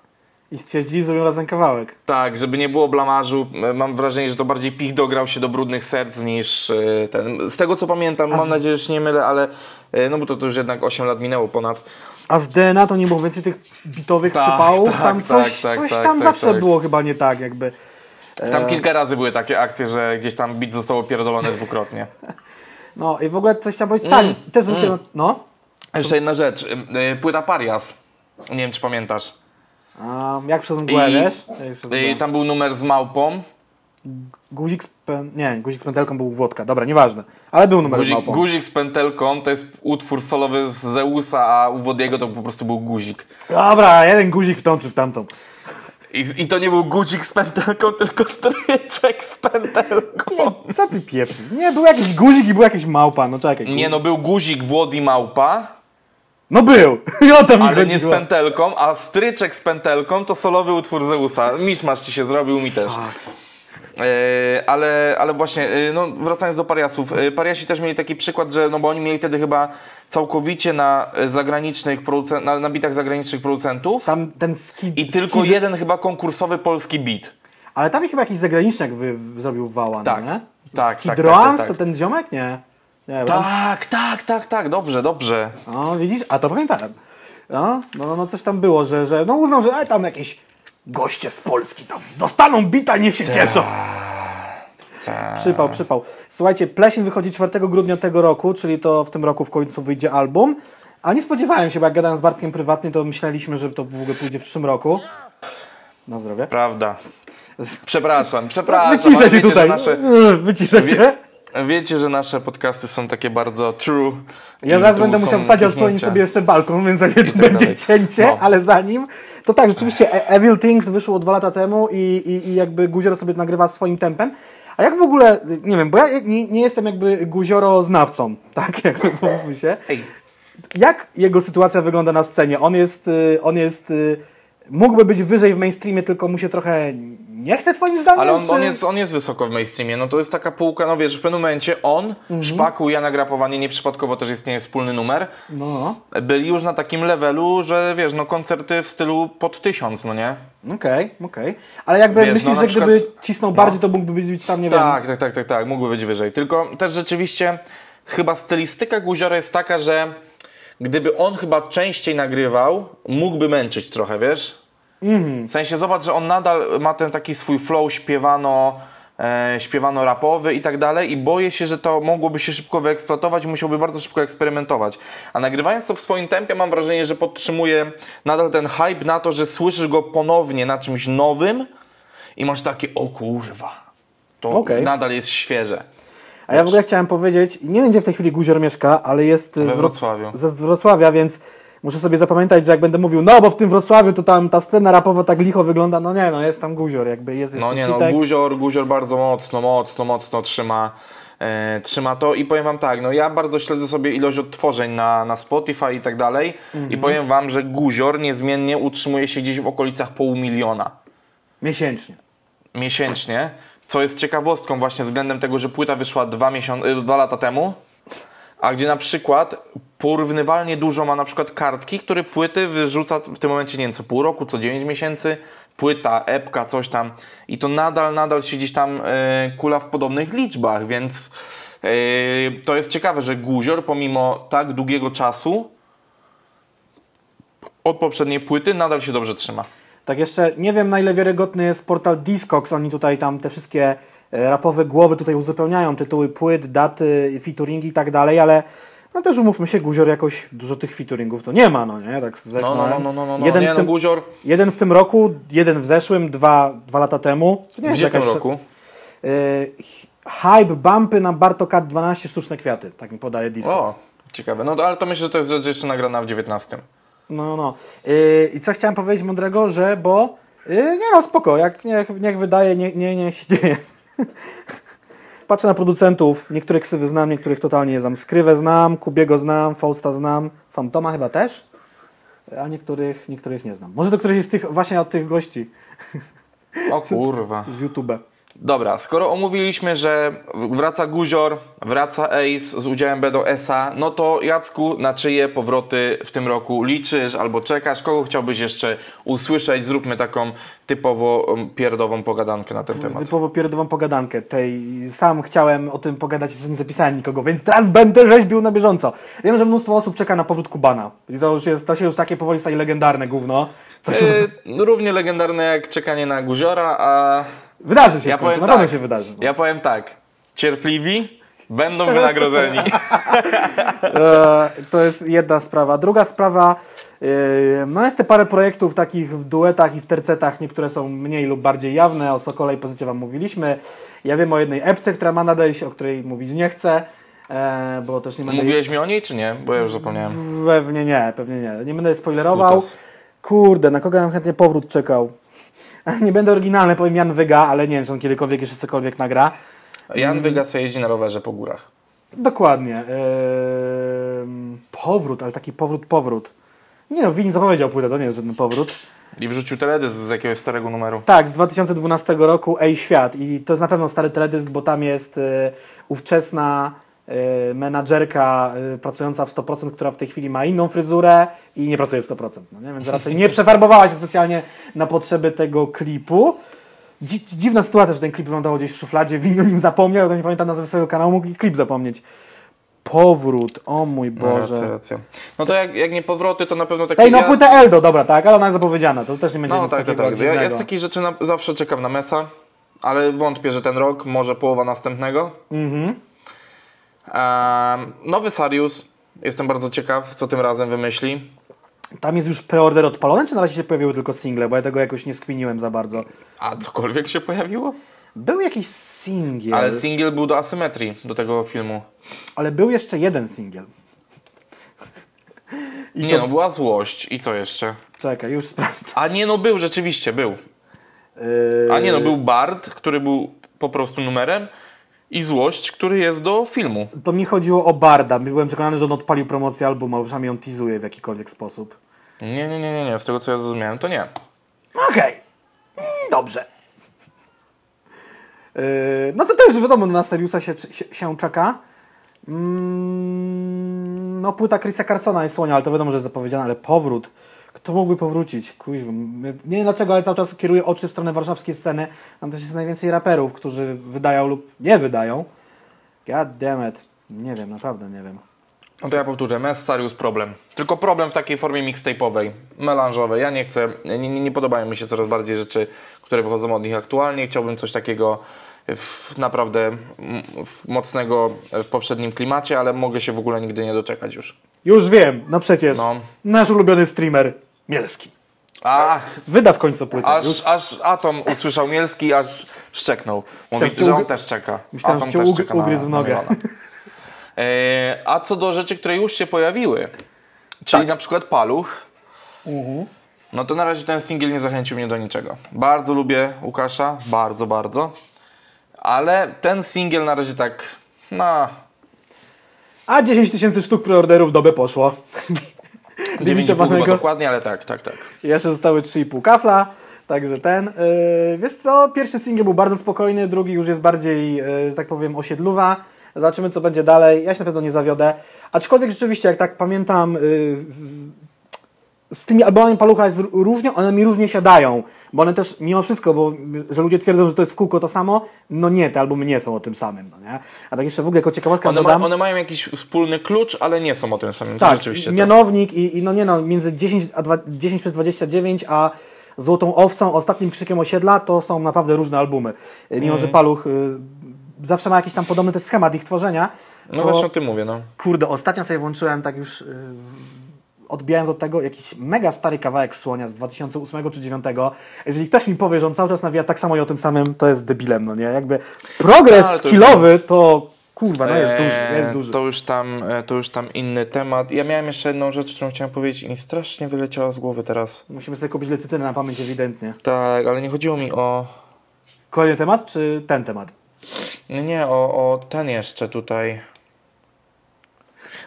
I stwierdzili, zrobią razem kawałek. Tak, żeby nie było blamażu, e, mam wrażenie, że to bardziej pich dograł się do brudnych serc niż e, ten. Z tego co pamiętam, A mam z- nadzieję, że się nie mylę, ale e, no bo to, to już jednak 8 lat minęło ponad. A z DNA to nie było więcej tych bitowych Tak, przypałów? tak, tam tak, coś, tak, coś tak, tam tak, zawsze tak. było chyba nie tak jakby. Tam kilka razy były takie akcje, że gdzieś tam beat zostało pierdolone dwukrotnie. (laughs) No i w ogóle coś chciałem powiedzieć. Tak, Mm, też zwróciłem. No. Jeszcze jedna rzecz, płyta Parias. Nie wiem, czy pamiętasz. A, jak przez mgłę, I- wiesz? E, Tam był numer z małpą. Guzik z pen... Nie, guzik z pętelką był Włodka. Dobra, nieważne. Ale był numer z Guzik, małpą. guzik z pętelką to jest utwór solowy z Zeusa, a u Wodiego to po prostu był guzik. Dobra, jeden guzik w tą czy w tamtą. I, I to nie był guzik z pętelką, tylko stryczek z pętelką. Nie, co ty pieprzysz? Nie, był jakiś guzik i był jakiś małpa. No czekaj. Nie no, był guzik Włodi Małpa, No był! (laughs) I o to mi ale nie z chodziło. pętelką, a stryczek z pętelką to solowy utwór Zeusa. Miszmasz ci się zrobił, mi też. E, ale, ale właśnie, e, no, wracając do pariasów, e, pariasi też mieli taki przykład, że no bo oni mieli wtedy chyba całkowicie na zagranicznych producent, na, na bitach zagranicznych producentów Tam ten skid... i tylko skid, jeden chyba konkursowy polski bit. Ale tam chyba jakiś zagranicznik wy, wy, zrobił wała, Tak. no nie? Tak, Skid tak, tak, tak, tak. to ten ziomek? Nie. Tak, tak, tak, tak, dobrze, dobrze. No, widzisz? A to pamiętałem. No, no, no coś tam było, że, że no uznał, że e, tam jakieś goście z Polski tam dostaną bita, niech się cieszą. Przypał, przypał. Słuchajcie, Plesin wychodzi 4 grudnia tego roku, czyli to w tym roku w końcu wyjdzie album. A nie spodziewałem się, bo jak gadałem z Bartkiem prywatnie, to myśleliśmy, że to w ogóle pójdzie w przyszłym roku. Na zdrowie. Prawda. Przepraszam, przepraszam. Wyciszę cię tutaj. Nasze, Wyciszę cię. Wiecie, że nasze podcasty są takie bardzo true. Ja zaraz będę musiał wstać i odsłonić sobie jeszcze balkon, więc za tu tak będzie dalej. cięcie, No. ale zanim, to tak, rzeczywiście E- Evil Things wyszło dwa lata temu i, i, i jakby Guzioro sobie nagrywa swoim tempem. A jak w ogóle, nie wiem, bo ja nie, nie jestem jakby Guzioro znawcą, (laughs) tak, jakby pomówmy się. Ej, Jak jego sytuacja wygląda na scenie? On jest, y, on jest, y, mógłby być wyżej w mainstreamie, tylko mu się trochę nie chce twoim zdaniem? ale on, czy... on, jest, on jest wysoko w mainstreamie. No to jest taka półka, no wiesz, w pewnym momencie on, Mhm. Szpaku i Jana Grapowanie, nieprzypadkowo też istnieje wspólny numer, No, no. byli już na takim levelu, że wiesz, no koncerty w stylu pod tysiąc, no nie? Okej, okej. Ale jakby Wiesz, myślisz, no że gdyby przykład- cisnął no. bardziej, to mógłby być, tam, nie wiem... Tak, tak, tak, tak, tak, mógłby być wyżej. Tylko też rzeczywiście chyba stylistyka Guziora jest taka, że gdyby on chyba częściej nagrywał, mógłby męczyć trochę, wiesz? W sensie zobacz, że on nadal ma ten taki swój flow śpiewano, e, śpiewano rapowy i tak dalej i boję się, że to mogłoby się szybko wyeksploatować i musiałby bardzo szybko eksperymentować. A nagrywając to w swoim tempie mam wrażenie, że podtrzymuje nadal ten hype na to, że słyszysz go ponownie na czymś nowym i masz takie, o kurwa, to Okej. nadal jest świeże. A ja w ogóle chciałem powiedzieć, nie wiem gdzie w tej chwili Guzior mieszka, ale jest We Wrocławiu. Ze Wrocławia, więc muszę sobie zapamiętać, że jak będę mówił, no bo w tym Wrocławiu to tam ta scena rapowa tak licho wygląda, no nie, no jest tam Guzior, jakby jest jeszcze No nie no, Sitek. Guzior, Guzior bardzo mocno, mocno, mocno trzyma, e, trzyma to i powiem wam tak, no ja bardzo śledzę sobie ilość odtworzeń na, na Spotify i tak dalej i powiem wam, że Guzior niezmiennie utrzymuje się gdzieś w okolicach pół miliona Miesięcznie. miesięcznie, co jest ciekawostką właśnie względem tego, że płyta wyszła dwa, miesiąc, y, dwa lata temu, a gdzie na przykład porównywalnie dużo ma na przykład kartki, które płyty wyrzuca w tym momencie, nie wiem, co pół roku, co 9 miesięcy, płyta, epka, coś tam i to nadal, nadal się gdzieś tam y, kula w podobnych liczbach, więc y, to jest ciekawe, że Guzior pomimo tak długiego czasu od poprzedniej płyty nadal się dobrze trzyma. Tak jeszcze, nie wiem na ile wiarygodny jest portal Discogs, oni tutaj tam te wszystkie e, rapowe głowy tutaj uzupełniają, tytuły płyt, daty, featuringi i tak dalej, ale no też umówmy się, Guzior jakoś dużo tych featuringów to nie ma, no nie, tak No, no, no, no, no, no, no. jeden, nie, w tym, no Guzior jeden w tym roku, jeden w zeszłym, dwa, dwa lata temu. To nie jest Gdzie w tym roku? Y, hype bumpy na Bartokat 12 sztuczne kwiaty, tak mi podaje Discogs. O, ciekawe. No ale to myślę, że to jest rzecz jeszcze nagrana w 19. No, no. Y, I co chciałem powiedzieć mądrego, że bo nie no, spoko, jak niech, niech wydaje, nie, nie, niech się dzieje. (laughs) Patrzę na producentów, niektórych ksywy znam, niektórych totalnie nie znam. Skrywę znam, Kubiego znam, Fausta znam, Fantoma chyba też, a niektórych, niektórych nie znam. Może do którychś z tych, właśnie od tych gości O kurwa. (laughs) z YouTube. Dobra, skoro omówiliśmy, że wraca Guzior, wraca Ace z udziałem B do S-a, no to Jacku, na czyje powroty w tym roku liczysz albo czekasz? Kogo chciałbyś jeszcze usłyszeć? Zróbmy taką typowo um, pierdową pogadankę na ten temat. Typowo pierdową pogadankę. Tej, sam chciałem o tym pogadać, nie zapisałem nikogo, więc teraz będę rzeźbił na bieżąco. Wiem, że mnóstwo osób czeka na powrót Kubana. I to już jest, to się już takie powoli staje legendarne gówno. Się, Yy, równie legendarne jak czekanie na Guziora, a wydarzy się ja w końcu, na tak, pewno się wydarzy. No. ja powiem tak, cierpliwi będą wynagrodzeni. (laughs) (laughs) E, to jest jedna sprawa. Druga sprawa, e, no jest te parę projektów takich w duetach i w tercetach, niektóre są mniej lub bardziej jawne, o Sokole i Pozycie Wam mówiliśmy. Ja wiem o jednej epce, która ma nadejść, o której mówić nie chcę, e, bo też nie będę... Mówiłeś mi o niej czy nie? Bo ja już zapomniałem. Pewnie nie, pewnie nie. Nie będę spoilerował. Kurde, na kogo ja bym chętnie powrót czekał? (laughs) Nie będę oryginalny, powiem Jan Wyga, ale nie wiem, czy on kiedykolwiek jeszcze cokolwiek nagra. Jan Wyga jeździ na rowerze po górach. Dokładnie. Ehm, powrót, ale taki powrót, powrót. Nie no, Wini zapowiedział płytę, to nie jest żaden powrót. I wrzucił teledysk z jakiegoś starego numeru. Tak, z 2012 roku Ej Świat i to jest na pewno stary teledysk, bo tam jest y, ówczesna menadżerka y, pracująca w 100%, która w tej chwili ma inną fryzurę i nie pracuje w 100%, no nie? więc raczej nie przefarbowała się specjalnie na potrzeby tego klipu. Dzi dziwna sytuacja, że ten klip wyglądał gdzieś w szufladzie, Win o nim zapomniał, ja nie pamiętam nazwy swojego kanału, mógł i klip zapomnieć. Powrót, o mój No, racja, Boże. racja. No to jak, jak nie powroty, to na pewno takie... Ej, no ja- płytę Eldo, dobra, tak, ale ona jest zapowiedziana, to też nie będzie No nic tak, tak, takiego tak. Ja, ja dziwnego. z takich rzeczy na, zawsze czekam na Mesa, ale wątpię, że ten rok, może połowa następnego. Mhm. Nowy Sarius, jestem bardzo ciekaw, co tym razem wymyśli. Tam jest już preorder odpalony, czy na razie się pojawiły tylko single? Bo ja tego jakoś nie skminiłem za bardzo. A cokolwiek się pojawiło? Był jakiś singiel, Ale ale, singiel był do asymetrii, do tego filmu. był jeszcze jeden singiel. (laughs) I Nie to... no, była złość. I co jeszcze? Czekaj, już sprawdzę. A nie no, był, rzeczywiście, był. Yy, A nie no, był Bard, który był po prostu numerem i Złość, który jest do filmu. To mi chodziło o Barda. Byłem przekonany, że on odpalił promocję albumu, albo przynajmniej on teasuje w jakikolwiek sposób. Nie, nie, nie, nie, nie. z tego co ja zrozumiałem, to nie. Okej, Mm, dobrze. Yy, no to też wiadomo, na Seriusa się, się, się czeka. Mm, no płyta Chrisa Carsona jest słonia, ale to wiadomo, że jest zapowiedziana, ale powrót. Kto mógłby powrócić? Kuźwa, nie wiem dlaczego, ale cały czas kieruję oczy w stronę warszawskiej sceny. Tam też jest najwięcej raperów, którzy wydają lub nie wydają. God damn it. Nie wiem, naprawdę nie wiem. No to ja powtórzę, Mess Sarius problem. Tylko problem w takiej formie mixtape'owej, melanżowej. Ja nie chcę, nie, nie, nie podobają mi się coraz bardziej rzeczy, które wychodzą od nich aktualnie. Chciałbym coś takiego w, naprawdę w mocnego w poprzednim klimacie, ale mogę się w ogóle nigdy nie doczekać już. Już wiem, no przecież. No. Nasz ulubiony streamer, Mielski. A, Wyda w końcu płytę. Już aż, aż Atom usłyszał Mielski, aż szczeknął. Mówi, Myślałem, że że on ugry- też czeka. Myślałem, że Atom cię też ug- czeka na- ugryzł w na nogę. Milana. E, a co do rzeczy, które już się pojawiły, czyli Tak. na przykład Paluch, Mhm. no to na razie ten singiel nie zachęcił mnie do niczego. Bardzo lubię Łukasza, bardzo, bardzo. Ale ten singiel na razie tak, no, A 10 tysięcy sztuk preorderów w dobę poszło. 9,5 chyba Limitowanego. dokładnie, ale tak, tak, tak. Jeszcze zostały 3,5 kafla, także ten. Yy, wiesz co, pierwszy singiel był bardzo spokojny, drugi już jest bardziej, yy, że tak powiem, osiedluwa. Zobaczymy, co będzie dalej. Ja się na pewno nie zawiodę. Aczkolwiek rzeczywiście, jak tak pamiętam, yy, z tymi albumami Palucha jest różnie, one mi różnie siadają. Bo one też, mimo wszystko, bo że ludzie twierdzą, że to jest w kółko to samo, no nie, te albumy nie są o tym samym, no nie? A tak jeszcze w ogóle jako ciekawostka One, dodam. ma, one mają jakiś wspólny klucz, ale nie są o tym samym. Tak, rzeczywiście. tak. mianownik i, i no nie no, między 10, a 2, 10 przez 29 a Złotą Owcą, Ostatnim Krzykiem Osiedla to są naprawdę różne albumy. Y, Mimo, że Mhm. Paluch y, zawsze ma jakiś tam podobny też schemat ich tworzenia, No to właśnie o tym mówię, no. kurde, ostatnio sobie włączyłem tak już w- odbijając od tego jakiś mega stary kawałek Słonia z 2008 czy 2009. Jeżeli ktoś mi powie, że on cały czas nawija tak samo i o tym samym, to jest debilem, no nie? Jakby progres No, skillowy to kurwa, no jest Eee, duży, jest duży. To już, tam, e, to już tam inny temat. Ja miałem jeszcze jedną rzecz, którą chciałem powiedzieć i mi strasznie wyleciała z głowy teraz. Musimy sobie kupić lecytynę na pamięć ewidentnie. Tak, ale nie chodziło mi o... Kolejny temat, czy ten temat? Nie, nie, o, o ten jeszcze tutaj.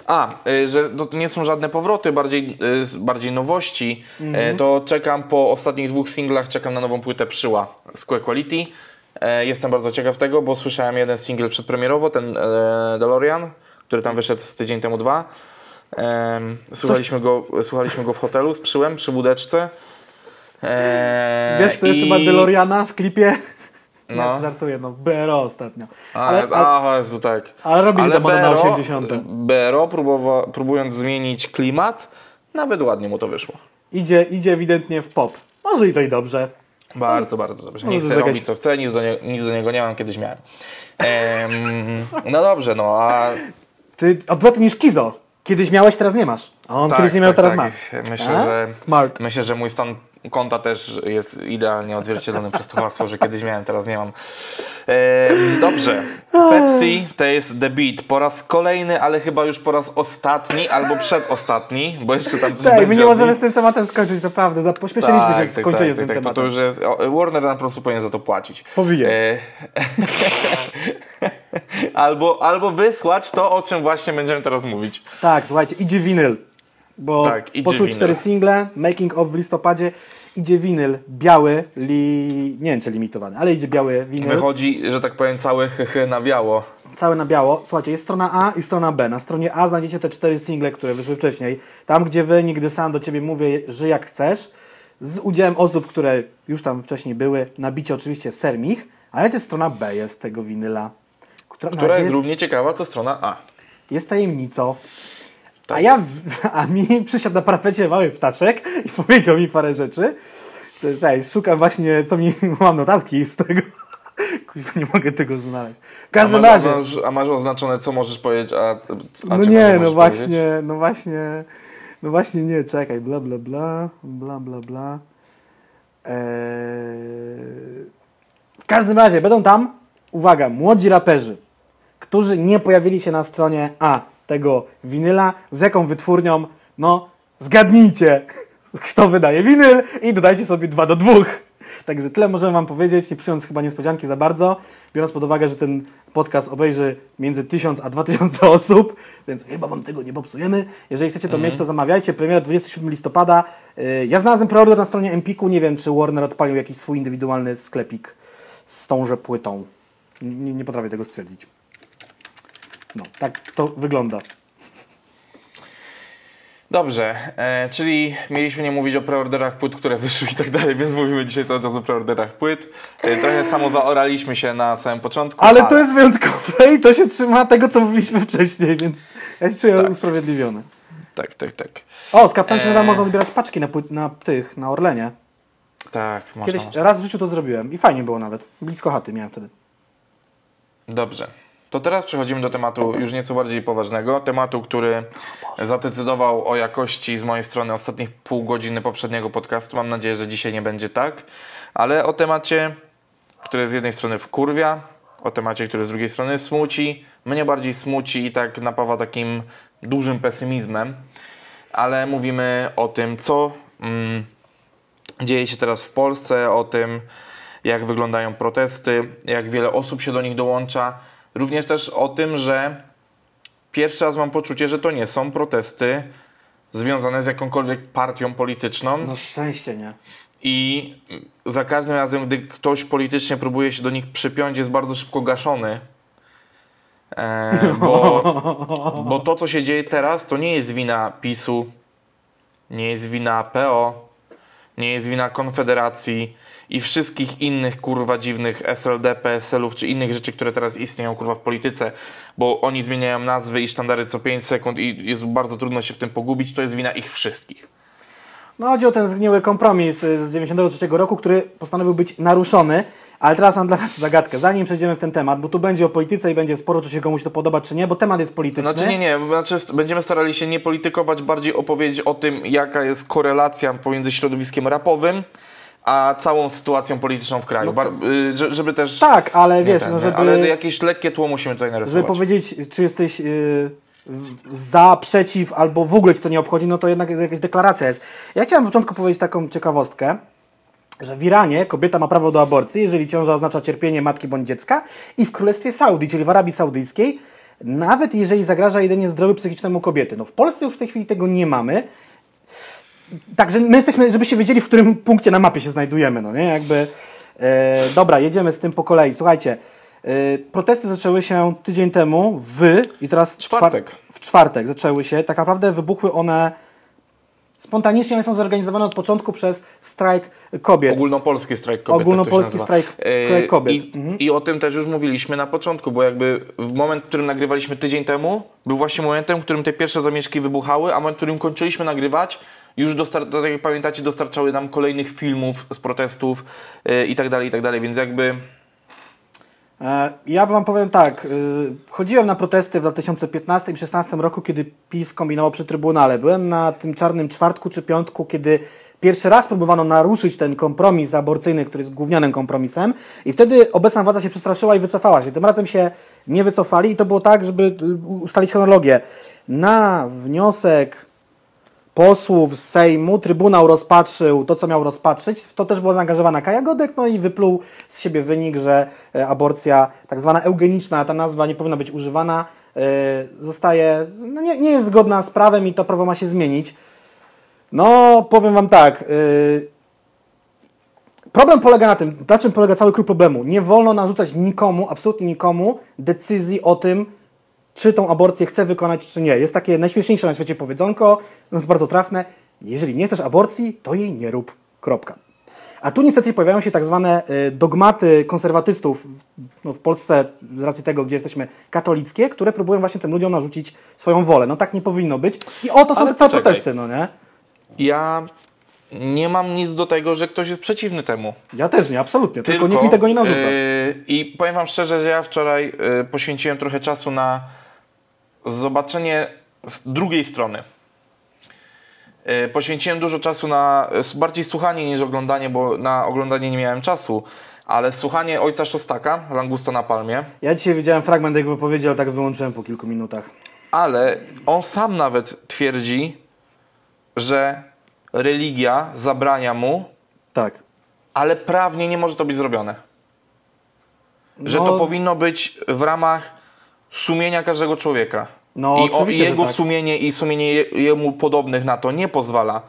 A, y, że no, nie są żadne powroty, bardziej, y, bardziej nowości. Mhm. E, To czekam po ostatnich dwóch singlach, czekam na nową płytę Przyła z Quick Quality. E, Jestem bardzo ciekaw tego, bo słyszałem jeden singiel przedpremierowo, ten e, DeLorean, który tam wyszedł z tydzień temu dwa. Słuchaliśmy, go, słuchaliśmy go w hotelu z Przyłem, przy budeczce. E, Wiesz, to jest i- chyba DeLoreana w klipie? No. No. żartuję, no BRO ostatnio. Ale, ale, a, Jezu, tak. ale robili to moda na 80. BRO próbowa, próbując zmienić klimat, nawet ładnie mu to wyszło. Idzie, idzie ewidentnie w pop. Może i to i dobrze. Bardzo, bardzo dobrze. Nie to chcę robić co chcę, nic do, nie, nic do niego nie mam, kiedyś miałem. Em, (laughs) no dobrze, no a Ty odwrotnie niż Kizo. Kiedyś miałeś, teraz nie masz. A on Tak, kiedyś nie miał, tak, teraz tak. ma. Myślę, A? że- Smart. myślę, że mój stan konta też jest idealnie odzwierciedlony przez to hasło, że kiedyś miałem, teraz nie mam. Em, dobrze. Pepsi to jest The Beat. Po raz kolejny, ale chyba już po raz ostatni albo przedostatni, bo jeszcze tam coś Tak, my nie możemy z tym tematem skończyć, naprawdę. Za- Pośpieszyliśmy się z skończeniem z tym tak, To, tematem. to już jest, o, Warner nam po prostu powinien za to płacić. Powinien. E, (laughs) albo, albo wysłać to, o czym właśnie będziemy teraz mówić. Tak, słuchajcie, idzie winyl. Bo Tak, idzie poszły winyl. cztery single, Making of w listopadzie idzie winyl biały, li... nie wiem czy limitowany, ale idzie biały winyl. Wychodzi, że tak powiem, cały hyhy na biało. Całe na biało. Słuchajcie, jest strona A i strona B. Na stronie A znajdziecie te cztery single, które wyszły wcześniej. Tam, gdzie wy, nigdy sam do ciebie mówię, że jak chcesz. Z udziałem osób, które już tam wcześniej były. Nabicie oczywiście Sermich. Ale też strona B jest tego winyla. Która, Która jest jest, równie ciekawa, to strona A. jest tajemnicą. Tak a ja, w- (laughs) a mi przysiadł na parapecie mały ptaszek i powiedział mi parę rzeczy. Cześć, szukam właśnie, co mi, (laughs) mam notatki z tego. (laughs) Kurwa, nie mogę tego znaleźć. W A każdym masz, razie. a, masz, a masz oznaczone, co możesz powiedzieć, a, a No nie, no właśnie, powiedzieć? no właśnie, no właśnie nie, czekaj, bla bla bla, bla bla bla. Eee... W każdym razie będą tam, uwaga, młodzi raperzy, którzy nie pojawili się na stronie A tego winyla, z jaką wytwórnią, no zgadnijcie, (laughs) kto wydaje winyl i dodajcie sobie dwa do dwóch. Także tyle możemy Wam powiedzieć, nie przyjąc chyba niespodzianki za bardzo, biorąc pod uwagę, że ten podcast obejrzy między 1000 a 2000 (laughs) osób, więc chyba Wam tego nie popsujemy. Jeżeli chcecie to mieć, to zamawiajcie. Premiera 27 listopada. Yy, Ja znalazłem preorder na stronie Empiku, nie wiem, czy Warner odpalił jakiś swój indywidualny sklepik z tąże płytą. Nie, nie potrafię tego stwierdzić. No, tak to wygląda. Dobrze, e, czyli mieliśmy nie mówić o preorderach płyt, które wyszły i tak dalej, więc mówimy dzisiaj cały czas o preorderach płyt. E, trochę samo zaoraliśmy się na samym początku. Ale to jest wyjątkowe i to się trzyma tego, co mówiliśmy wcześniej, więc ja się czuję Tak. usprawiedliwiony. Tak, tak, tak. O, z Kaptanem Eee. eee. można odbierać paczki na, płyt, na tych, na Orlenie. Tak, można. Kiedyś można. raz w życiu to zrobiłem i fajnie było nawet. Blisko chaty miałem wtedy. Dobrze. To teraz przechodzimy do tematu już nieco bardziej poważnego. Tematu, który zadecydował o jakości z mojej strony ostatnich pół godziny poprzedniego podcastu. Mam nadzieję, że dzisiaj nie będzie tak. Ale o temacie, który z jednej strony wkurwia, o temacie, który z drugiej strony smuci. Mnie bardziej smuci i tak napawa takim dużym pesymizmem. Ale mówimy o tym, co mm, dzieje się teraz w Polsce, o tym, jak wyglądają protesty, jak wiele osób się do nich dołącza. Również też o tym, że pierwszy raz mam poczucie, że to nie są protesty związane z jakąkolwiek partią polityczną No szczęście, nie? i za każdym razem, gdy ktoś politycznie próbuje się do nich przypiąć, jest bardzo szybko gaszony. E, bo, (laughs) bo to, co się dzieje teraz, to nie jest wina PiSu, nie jest wina PO, nie jest wina Konfederacji i wszystkich innych kurwa dziwnych SLD, PSL-ów czy innych rzeczy, które teraz istnieją kurwa w polityce, bo oni zmieniają nazwy i sztandary co 5 sekund i jest bardzo trudno się w tym pogubić, to jest wina ich wszystkich. No chodzi o ten zgniły kompromis y, z 93 roku, który postanowił być naruszony. Ale teraz mam dla Was zagadkę. Zanim przejdziemy w ten temat, bo tu będzie o polityce i będzie sporo, czy się komuś to podoba, czy nie, bo temat jest polityczny. Znaczy nie, nie, znaczy będziemy starali się nie politykować, bardziej opowiedzieć o tym, jaka jest korelacja pomiędzy środowiskiem rapowym, a całą sytuacją polityczną w kraju. Bar- y, że- żeby też... Tak, ale wiesz, ten, no żeby... Ale jakieś lekkie tło musimy tutaj Żeby narysować. powiedzieć, czy jesteś y, za, przeciw, albo w ogóle ci to nie obchodzi, no to jednak jakaś deklaracja jest. Ja chciałem na początku powiedzieć taką ciekawostkę, że w Iranie kobieta ma prawo do aborcji, jeżeli ciąża oznacza cierpienie matki bądź dziecka i w Królestwie Saudii, czyli w Arabii Saudyjskiej, nawet jeżeli zagraża jedynie zdrowiu psychicznemu kobiety. No w Polsce już w tej chwili tego nie mamy. Także my jesteśmy, żebyście wiedzieli, w którym punkcie na mapie się znajdujemy, no nie? Jakby... E, dobra, jedziemy z tym po kolei. Słuchajcie, e, protesty zaczęły się tydzień temu w... I teraz... Czwartek. czwar- w czwartek zaczęły się. Tak naprawdę wybuchły one spontanicznie, one są zorganizowane od początku przez strajk kobiet. Ogólnopolski strajk kobiet. Ogólnopolski tak nazywa. strajk- strajk kobiet. I, Mhm. I o tym też już mówiliśmy na początku, bo jakby w moment, w którym nagrywaliśmy tydzień temu, był właśnie momentem, w którym te pierwsze zamieszki wybuchały, a moment, w którym kończyliśmy nagrywać, już dostar- tak jak pamiętacie, dostarczały nam kolejnych filmów z protestów yy, i tak dalej, i tak dalej, więc jakby E, Ja wam powiem tak, y, chodziłem na protesty w 2015 i 2016 roku, kiedy PiS kombinował przy Trybunale. Byłem na tym czarnym czwartku czy piątku, kiedy pierwszy raz próbowano naruszyć ten kompromis aborcyjny, który jest gównianym kompromisem i wtedy obecna władza się przestraszyła i wycofała się. Tym razem się nie wycofali i to było tak, żeby ustalić chronologię. Na wniosek posłów z Sejmu Trybunał rozpatrzył to, co miał rozpatrzyć. To też była zaangażowana Kaja Godek, no i wypluł z siebie wynik, że e, aborcja tak zwana eugeniczna, ta nazwa nie powinna być używana, e, zostaje, no nie, nie jest zgodna z prawem i to prawo ma się zmienić. No, powiem Wam tak, y, problem polega na tym, na czym polega cały klucz problemu. Nie wolno narzucać nikomu, absolutnie nikomu, decyzji o tym, czy tą aborcję chce wykonać, czy nie. Jest takie najśmieszniejsze na świecie powiedzonko, no jest bardzo trafne. Jeżeli nie chcesz aborcji, to jej nie rób. Kropka. A tu niestety pojawiają się tak zwane y, dogmaty konserwatystów w- no, w Polsce, z racji tego, gdzie jesteśmy katolickie, które próbują właśnie tym ludziom narzucić swoją wolę. No tak nie powinno być. I oto są te całe protesty, no nie? Ja nie mam nic do tego, że ktoś jest przeciwny temu. Ja też nie, absolutnie. Tylko, nikt mi tego nie narzuca. yy, I powiem Wam szczerze, że ja wczoraj yy, poświęciłem trochę czasu na zobaczenie z drugiej strony. Yy, poświęciłem dużo czasu na bardziej słuchanie niż oglądanie, bo na oglądanie nie miałem czasu, ale słuchanie ojca Szostaka, Langusto na Palmie, Ja dzisiaj widziałem fragment jego wypowiedzi, ale tak wyłączyłem po kilku minutach. ale on sam nawet twierdzi, że religia zabrania mu, Tak. ale prawnie nie może to być zrobione. Że No- to powinno być w ramach sumienia każdego człowieka. No, I, o, jego tak. sumienie i sumienie je, jemu podobnych na to nie pozwala.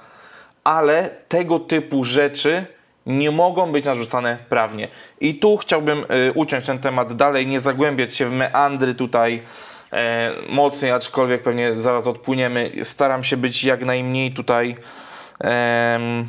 Ale tego typu rzeczy nie mogą być narzucane prawnie. I tu chciałbym y, uciąć ten temat dalej, nie zagłębiać się w meandry tutaj e, mocniej, aczkolwiek pewnie zaraz odpłyniemy. Staram się być jak najmniej tutaj. em,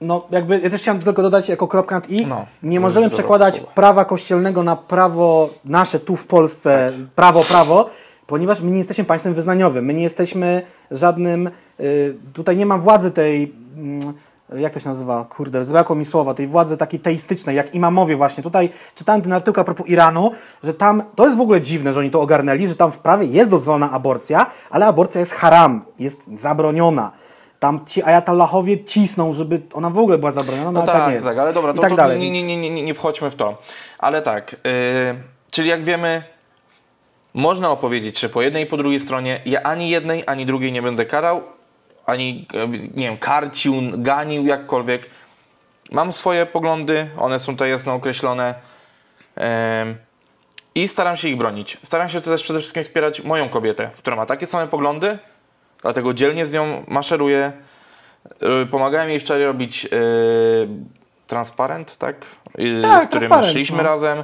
No, jakby ja też chciałem tylko dodać jako kropkę nad i. No, nie możemy przekładać słowo. prawa kościelnego na prawo nasze tu w Polsce, prawo, prawo, ponieważ my nie jesteśmy państwem wyznaniowym. My nie jesteśmy żadnym. Y, tutaj nie ma władzy tej. Mm, jak to się nazywa? Kurde, zabrakło mi słowa, tej władzy takiej teistycznej, jak imamowie właśnie. Tutaj czytałem ten artykuł a propos Iranu, że tam, to jest w ogóle dziwne, że oni to ogarnęli, że tam w prawie jest dozwolona aborcja, ale aborcja jest haram, jest zabroniona. Tam ci ajatallahowie cisną, żeby ona w ogóle była zabroniona, no, No tak, tak, jest. tak, ale dobra, to, tak to dalej. nie, nie, nie, nie, nie, wchodźmy w to. Ale tak, yy, czyli jak wiemy, można opowiedzieć, że po jednej i po drugiej stronie ja ani jednej, ani drugiej nie będę karał, ani, e, nie wiem, karcił, ganił, jakkolwiek. Mam swoje poglądy, one są tutaj jasno określone em, i staram się ich bronić. Staram się też przede wszystkim wspierać moją kobietę, która ma takie same poglądy, dlatego dzielnie z nią maszeruję. Y, Pomagałem jej wczoraj robić y, transparent, tak? Y, Tak, z którym transparent, szliśmy no. razem.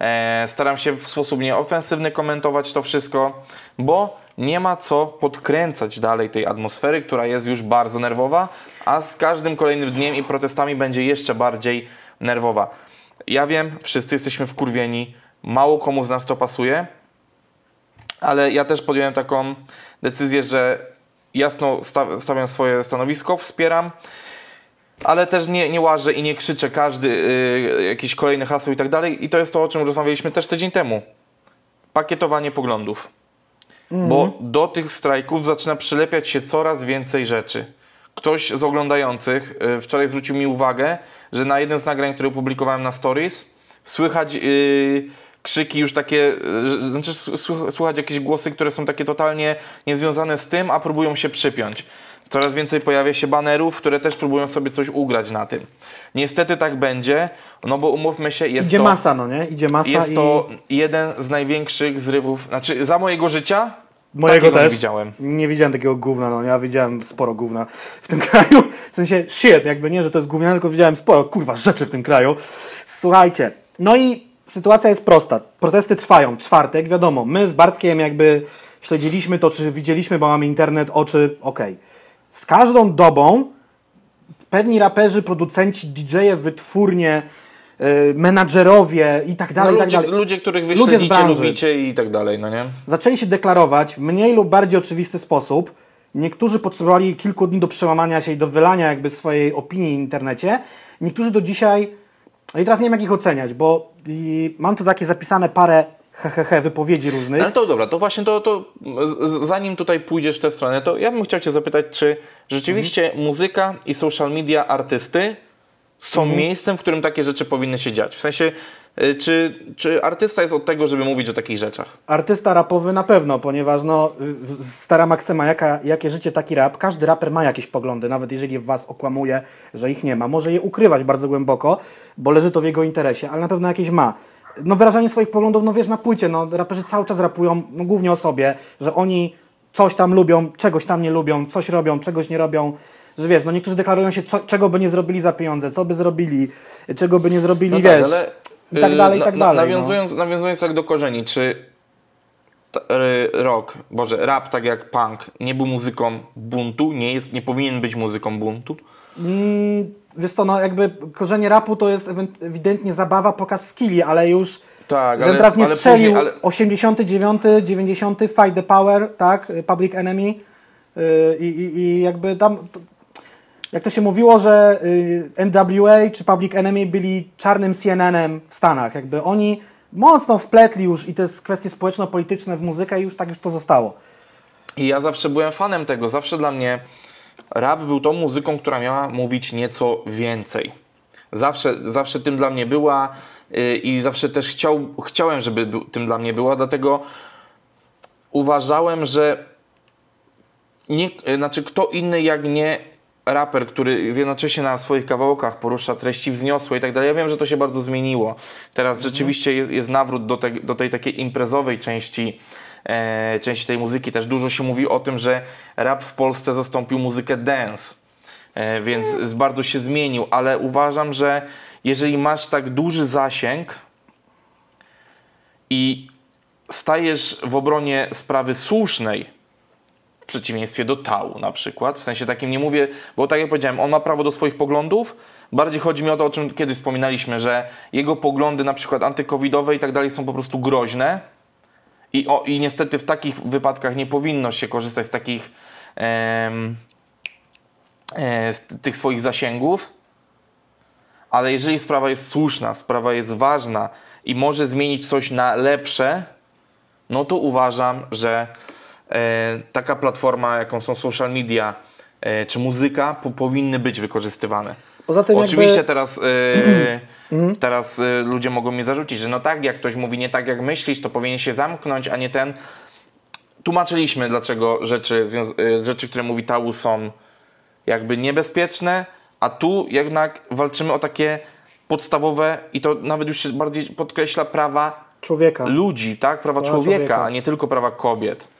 E, staram się w sposób nieofensywny komentować to wszystko, bo nie ma co podkręcać dalej tej atmosfery, która jest już bardzo nerwowa, a z każdym kolejnym dniem i protestami będzie jeszcze bardziej nerwowa. Ja wiem, wszyscy jesteśmy wkurwieni, mało komu z nas to pasuje, ale ja też podjąłem taką decyzję, że jasno sta- stawiam swoje stanowisko, wspieram, ale też nie, nie łażę i nie krzyczę każdy y, jakiś kolejny haseł i tak dalej. I to jest to, o czym rozmawialiśmy też tydzień temu. Pakietowanie poglądów. Bo do tych strajków zaczyna przylepiać się coraz więcej rzeczy. Ktoś z oglądających y, wczoraj zwrócił mi uwagę, że na jednym z nagrań, które opublikowałem na Stories, słychać y, krzyki już takie, że- znaczy słuchać jakieś głosy, które są takie totalnie niezwiązane z tym, a próbują się przypiąć. Coraz więcej pojawia się banerów, które też próbują sobie coś ugrać na tym. Niestety tak będzie, no bo umówmy się, jest Idzie to... masa, no nie? Idzie masa Jest i to jeden z największych zrywów, znaczy za mojego życia mojego takiego też. nie widziałem. Nie widziałem takiego gówna, no ja widziałem sporo gówna w tym (laughs) kraju. W sensie shit, jakby nie, że to jest gówniane, tylko widziałem sporo kurwa rzeczy w tym kraju. Słuchajcie, no i sytuacja jest prosta. Protesty trwają, czwartek, wiadomo, my z Bartkiem jakby śledziliśmy to, czy widzieliśmy, bo mamy internet, oczy, okej. Z każdą dobą pewni raperzy, producenci, DJ-e, wytwórnie, yy, menadżerowie i tak No, dalej, i tak ludzie, dalej. ludzie, których wy Ludzie śledzicie, lubicie i tak dalej, no nie? zaczęli się deklarować w mniej lub bardziej oczywisty sposób. Niektórzy potrzebowali kilku dni do przełamania się i do wylania jakby swojej opinii w internecie. Niektórzy do dzisiaj, no i teraz nie wiem jak ich oceniać, bo mam tu takie zapisane parę hehehe wypowiedzi różnych. Ale to dobra, to właśnie to, to zanim tutaj pójdziesz w tę stronę, to ja bym chciał Cię zapytać, czy rzeczywiście Mhm. muzyka i social media artysty są Mhm. miejscem, w którym takie rzeczy powinny się dziać? W sensie, czy, czy artysta jest od tego, żeby mówić o takich rzeczach? Artysta rapowy na pewno, ponieważ no, y, stara maksyma, jaka, jakie życie, taki rap. Każdy raper ma jakieś poglądy, nawet jeżeli was okłamuje, że ich nie ma. Może je ukrywać bardzo głęboko, bo leży to w jego interesie, ale na pewno jakieś ma. No wyrażanie swoich poglądów, no wiesz, na płycie, no raperzy cały czas rapują, no głównie o sobie, że oni coś tam lubią, czegoś tam nie lubią, coś robią, czegoś nie robią. że wiesz, no niektórzy deklarują się, co, czego by nie zrobili za pieniądze, co by zrobili, czego by nie zrobili, No wiesz, tak, ale, i tak y, dalej, i tak dalej. no. Nawiązując, nawiązując tak do korzeni, czy y, rock, boże, rap tak jak punk nie był muzyką buntu, nie, jest, nie powinien być muzyką buntu? Mm, wiesz co, no jakby korzenie rapu to jest ewidentnie zabawa, pokaz skilli, ale już Tak, Żebym teraz nie ale strzelił później, ale, 89, 90, Fight the Power, tak, Public Enemy yy, i, i, jakby tam, to, jak to się mówiło, że yy, NWA czy Public Enemy byli czarnym CNN-em w Stanach, jakby oni mocno wpletli już i te kwestie społeczno-polityczne w muzykę i już tak już to zostało. I ja zawsze byłem fanem tego. Zawsze dla mnie rap był tą muzyką, która miała mówić nieco więcej. Zawsze, zawsze tym dla mnie była yy, i zawsze też chciał, chciałem, żeby tym dla mnie była, dlatego uważałem, że nie, znaczy kto inny jak nie raper, który jednocześnie na swoich kawałkach porusza treści wzniosłe i tak dalej. Ja wiem, że to się bardzo zmieniło. Teraz rzeczywiście jest, jest nawrót do, te, do tej takiej imprezowej części, e, części tej muzyki. Też dużo się mówi o tym, że rap w Polsce zastąpił muzykę dance, e, więc z- bardzo się zmienił, ale uważam, że jeżeli masz tak duży zasięg i stajesz w obronie sprawy słusznej, w przeciwieństwie do Tału na przykład. W sensie takim nie mówię, bo tak jak powiedziałem, on ma prawo do swoich poglądów. Bardziej chodzi mi o to, o czym kiedyś wspominaliśmy, że jego poglądy na przykład antykowidowe i tak dalej są po prostu groźne. I, o, I niestety w takich wypadkach nie powinno się korzystać z takich e, z tych swoich zasięgów. Ale jeżeli sprawa jest słuszna, sprawa jest ważna i może zmienić coś na lepsze, no to uważam, że taka platforma, jaką są social media e, czy muzyka, po, powinny być wykorzystywane. Poza tym Oczywiście jakby, teraz, e, (clears throat) teraz e, ludzie mogą mnie zarzucić, że no tak, jak ktoś mówi nie tak jak myślisz, to powinien się zamknąć, a nie ten. Tłumaczyliśmy, dlaczego rzeczy, e, rzeczy które mówi Tału są jakby niebezpieczne, a tu jednak walczymy o takie podstawowe i to nawet już się bardziej podkreśla prawa człowieka. ludzi, tak? Prawa Prawa człowieka, człowieka. a nie tylko prawa kobiet.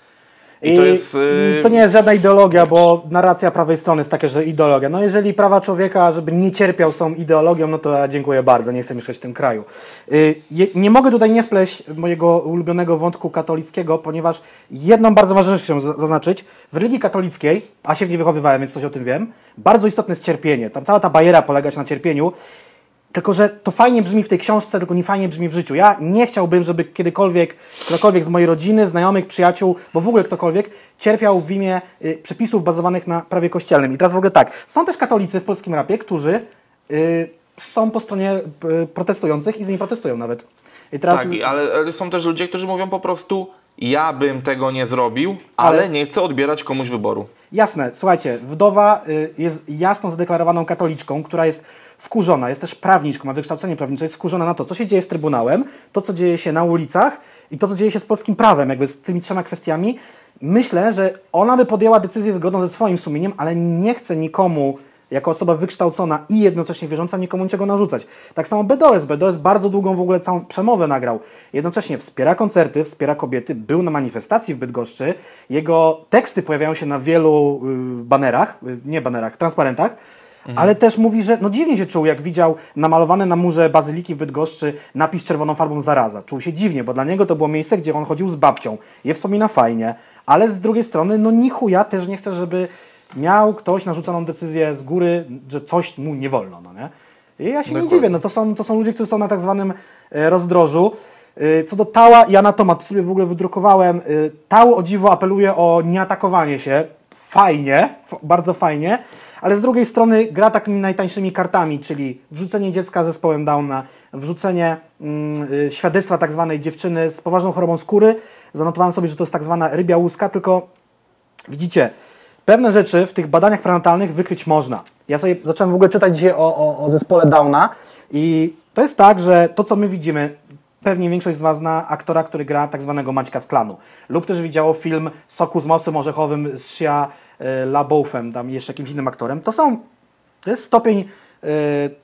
I, to jest. y, to nie jest żadna ideologia, bo narracja prawej strony jest taka, że ideologia. No jeżeli prawa człowieka, żeby nie cierpiał, są ideologią, no to ja dziękuję bardzo, nie chcę mieszkać w tym kraju. Y, je- Nie mogę tutaj nie wpleść mojego ulubionego wątku katolickiego, ponieważ jedną bardzo ważną rzecz chciałem za- zaznaczyć. W religii katolickiej, a się w niej wychowywałem, więc coś o tym wiem, bardzo istotne jest cierpienie. Tam cała ta bajera polega się na cierpieniu. Tylko, że to fajnie brzmi w tej książce, tylko nie fajnie brzmi w życiu. Ja nie chciałbym, żeby kiedykolwiek ktokolwiek z mojej rodziny, znajomych, przyjaciół, bo w ogóle ktokolwiek cierpiał w imię y, przepisów bazowanych na prawie kościelnym. I teraz w ogóle tak, są też katolicy w polskim rapie, którzy y, są po stronie y, protestujących i z nimi protestują nawet. I teraz, Tak, ale, ale są też ludzie, którzy mówią po prostu: Ja bym tego nie zrobił, ale, Ale- nie chcę odbierać komuś wyboru. Jasne, słuchajcie, wdowa y, jest jasno zadeklarowaną katoliczką, która jest wkurzona, jest też prawniczką, ma wykształcenie prawnicze, jest wkurzona na to, co się dzieje z Trybunałem, to, co dzieje się na ulicach i to, co dzieje się z polskim prawem, jakby z tymi trzema kwestiami. Myślę, że ona by podjęła decyzję zgodną ze swoim sumieniem, ale nie chce nikomu, jako osoba wykształcona i jednocześnie wierząca, nikomu niczego narzucać. Tak samo BDOS. BDOS bardzo długą w ogóle całą przemowę nagrał. Jednocześnie wspiera koncerty, wspiera kobiety, był na manifestacji w Bydgoszczy. Jego teksty pojawiają się na wielu y, banerach, y, nie banerach, transparentach. Ale też mówi, że no dziwnie się czuł, jak widział namalowany na murze bazyliki w Bydgoszczy napis czerwoną farbą zaraza. Czuł się dziwnie, bo dla niego to było miejsce, gdzie on chodził z babcią. Je wspomina fajnie, ale z drugiej strony, no ni chuja też nie chce, żeby miał ktoś narzuconą decyzję z góry, że coś mu nie wolno, no nie? I ja się nie Dokładnie. dziwię, no to są, to są ludzie, którzy są na tak zwanym e, rozdrożu. E, Co do Tała i Anatoma, to sobie w ogóle wydrukowałem. E, Tał o dziwo apeluje o nieatakowanie się. Fajnie, bardzo fajnie, ale z drugiej strony gra takimi najtańszymi kartami, czyli wrzucenie dziecka zespołem Downa, wrzucenie mm, y, świadectwa tak zwanej dziewczyny z poważną chorobą skóry. Zanotowałem sobie, że to jest tak zwana rybia łuska, tylko Widzicie, pewne rzeczy w tych badaniach prenatalnych wykryć można. Ja sobie zacząłem w ogóle czytać dzisiaj o, o, o zespole Downa i to jest tak, że to co my widzimy, pewnie większość z Was zna aktora, który gra tak zwanego Maćka z klanu. Lub też widziało film Soku z mocem orzechowym z Shia e, LaBeoufem, tam jeszcze jakimś innym aktorem. To są, to jest stopień e,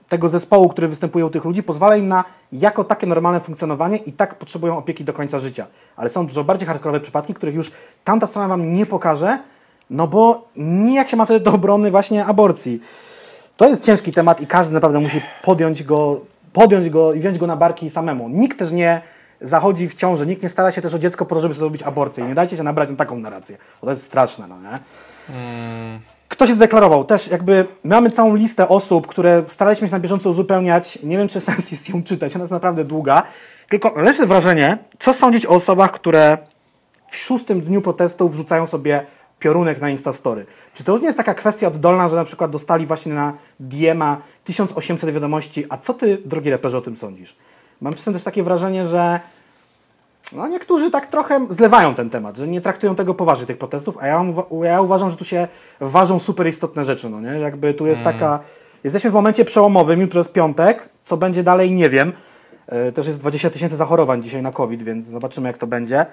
tego zespołu, który występuje u tych ludzi, pozwala im na jako takie normalne funkcjonowanie i tak potrzebują opieki do końca życia. Ale są dużo bardziej hardkorowe przypadki, których już tamta strona Wam nie pokaże, No bo nijak się ma wtedy do obrony właśnie aborcji. To jest ciężki temat i każdy naprawdę musi podjąć go, podjąć go i wziąć go na barki samemu. Nikt też nie zachodzi w ciążę, nikt nie stara się też o dziecko po to, żeby zrobić aborcję. I nie dajcie się nabrać na taką narrację, bo to jest straszne, no nie? Kto się zdeklarował? Też jakby mamy całą listę osób, które staraliśmy się na bieżąco uzupełniać. Nie wiem, czy sens jest ją czytać, ona jest naprawdę długa. Tylko lecz wrażenie, co sądzić o osobach, które w szóstym dniu protestu wrzucają sobie piorunek na Instastory. Czy to już nie jest taka kwestia oddolna, że na przykład dostali właśnie na DM-a 1800 wiadomości, a co ty, drogi reperze, o tym sądzisz? Mam czasem też takie wrażenie, że no niektórzy tak trochę zlewają ten temat, że nie traktują tego poważnie, tych protestów, a ja, ja uważam, że tu się ważą super istotne rzeczy, no nie? Jakby tu jest taka... Jesteśmy w momencie przełomowym, jutro jest piątek, co będzie dalej nie wiem. E, Też jest 20 tysięcy zachorowań dzisiaj na COVID, więc zobaczymy jak to będzie.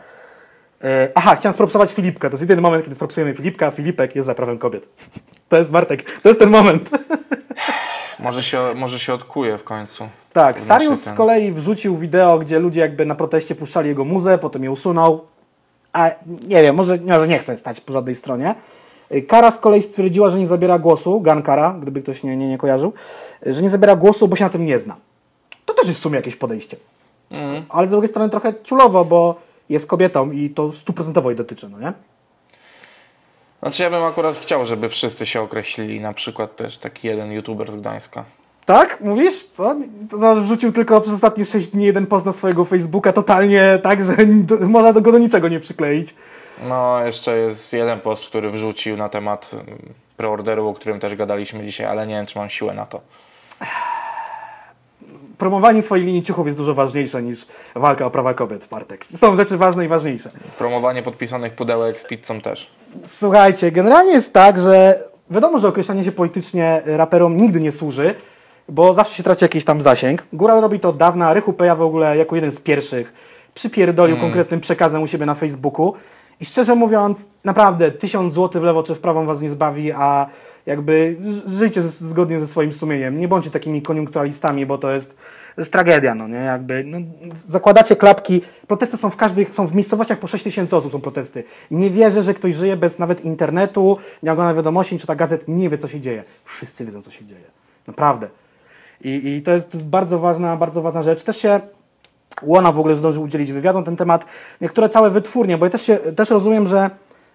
E, Aha, chciałem spropsować Filipka. To jest jedyny moment, kiedy spropsujemy Filipka, a Filipek jest za prawem kobiet. (laughs) To jest Bartek, to jest ten moment. (laughs) Może się, może się odkuje w końcu. Tak, Sarius z kolei wrzucił wideo, gdzie ludzie jakby na proteście puszczali jego muzę, potem je usunął. A nie wiem, może, może nie chce stać po żadnej stronie. Kara z kolei stwierdziła, że nie zabiera głosu, Gun Kara, gdyby ktoś nie, nie, nie kojarzył, że nie zabiera głosu, bo się na tym nie zna. To też jest w sumie jakieś podejście. Ale z drugiej strony trochę ciulowo, bo jest kobietą i to stuprocentowo jej dotyczy, no nie? Znaczy ja bym akurat chciał, żeby wszyscy się określili, na przykład też taki jeden youtuber z Gdańska. Tak? Mówisz? Co? To wrzucił tylko przez ostatnie 6 dni jeden post na swojego Facebooka totalnie tak, że do, można do go do niczego nie przykleić. No, jeszcze jest jeden post, który wrzucił na temat mm, preorderu, o którym też gadaliśmy dzisiaj, ale nie wiem, czy mam siłę na to. promowanie swojej linii ciuchów jest dużo ważniejsze niż walka o prawa kobiet, Bartek. Są rzeczy ważne i ważniejsze. Promowanie podpisanych pudełek z pizzą też. Słuchajcie, generalnie jest tak, że wiadomo, że określanie się politycznie raperom nigdy nie służy, bo zawsze się traci jakiś tam zasięg. Góral robi to od dawna, Rychu Peja w ogóle jako jeden z pierwszych przypierdolił konkretnym przekazem u siebie na Facebooku. I szczerze mówiąc, naprawdę tysiąc złotych w lewo czy w prawo was nie zbawi, a jakby żyjcie zgodnie ze swoim sumieniem. Nie bądźcie takimi koniunkturalistami, bo to jest, to jest tragedia, no nie? Jakby, no, zakładacie klapki, protesty są w każdych, są w miejscowościach po 6 tysięcy osób są protesty. Nie wierzę, że ktoś żyje bez nawet internetu, nie ogląda wiadomości, nie czyta gazet, nie wie co się dzieje. Wszyscy wiedzą co się dzieje. Naprawdę. I, i to, jest, bardzo ważna, bardzo ważna rzecz. Też się Łona w ogóle zdążył udzielić wywiadu na ten temat. Niektóre całe wytwórnie, bo ja też, się, też rozumiem, że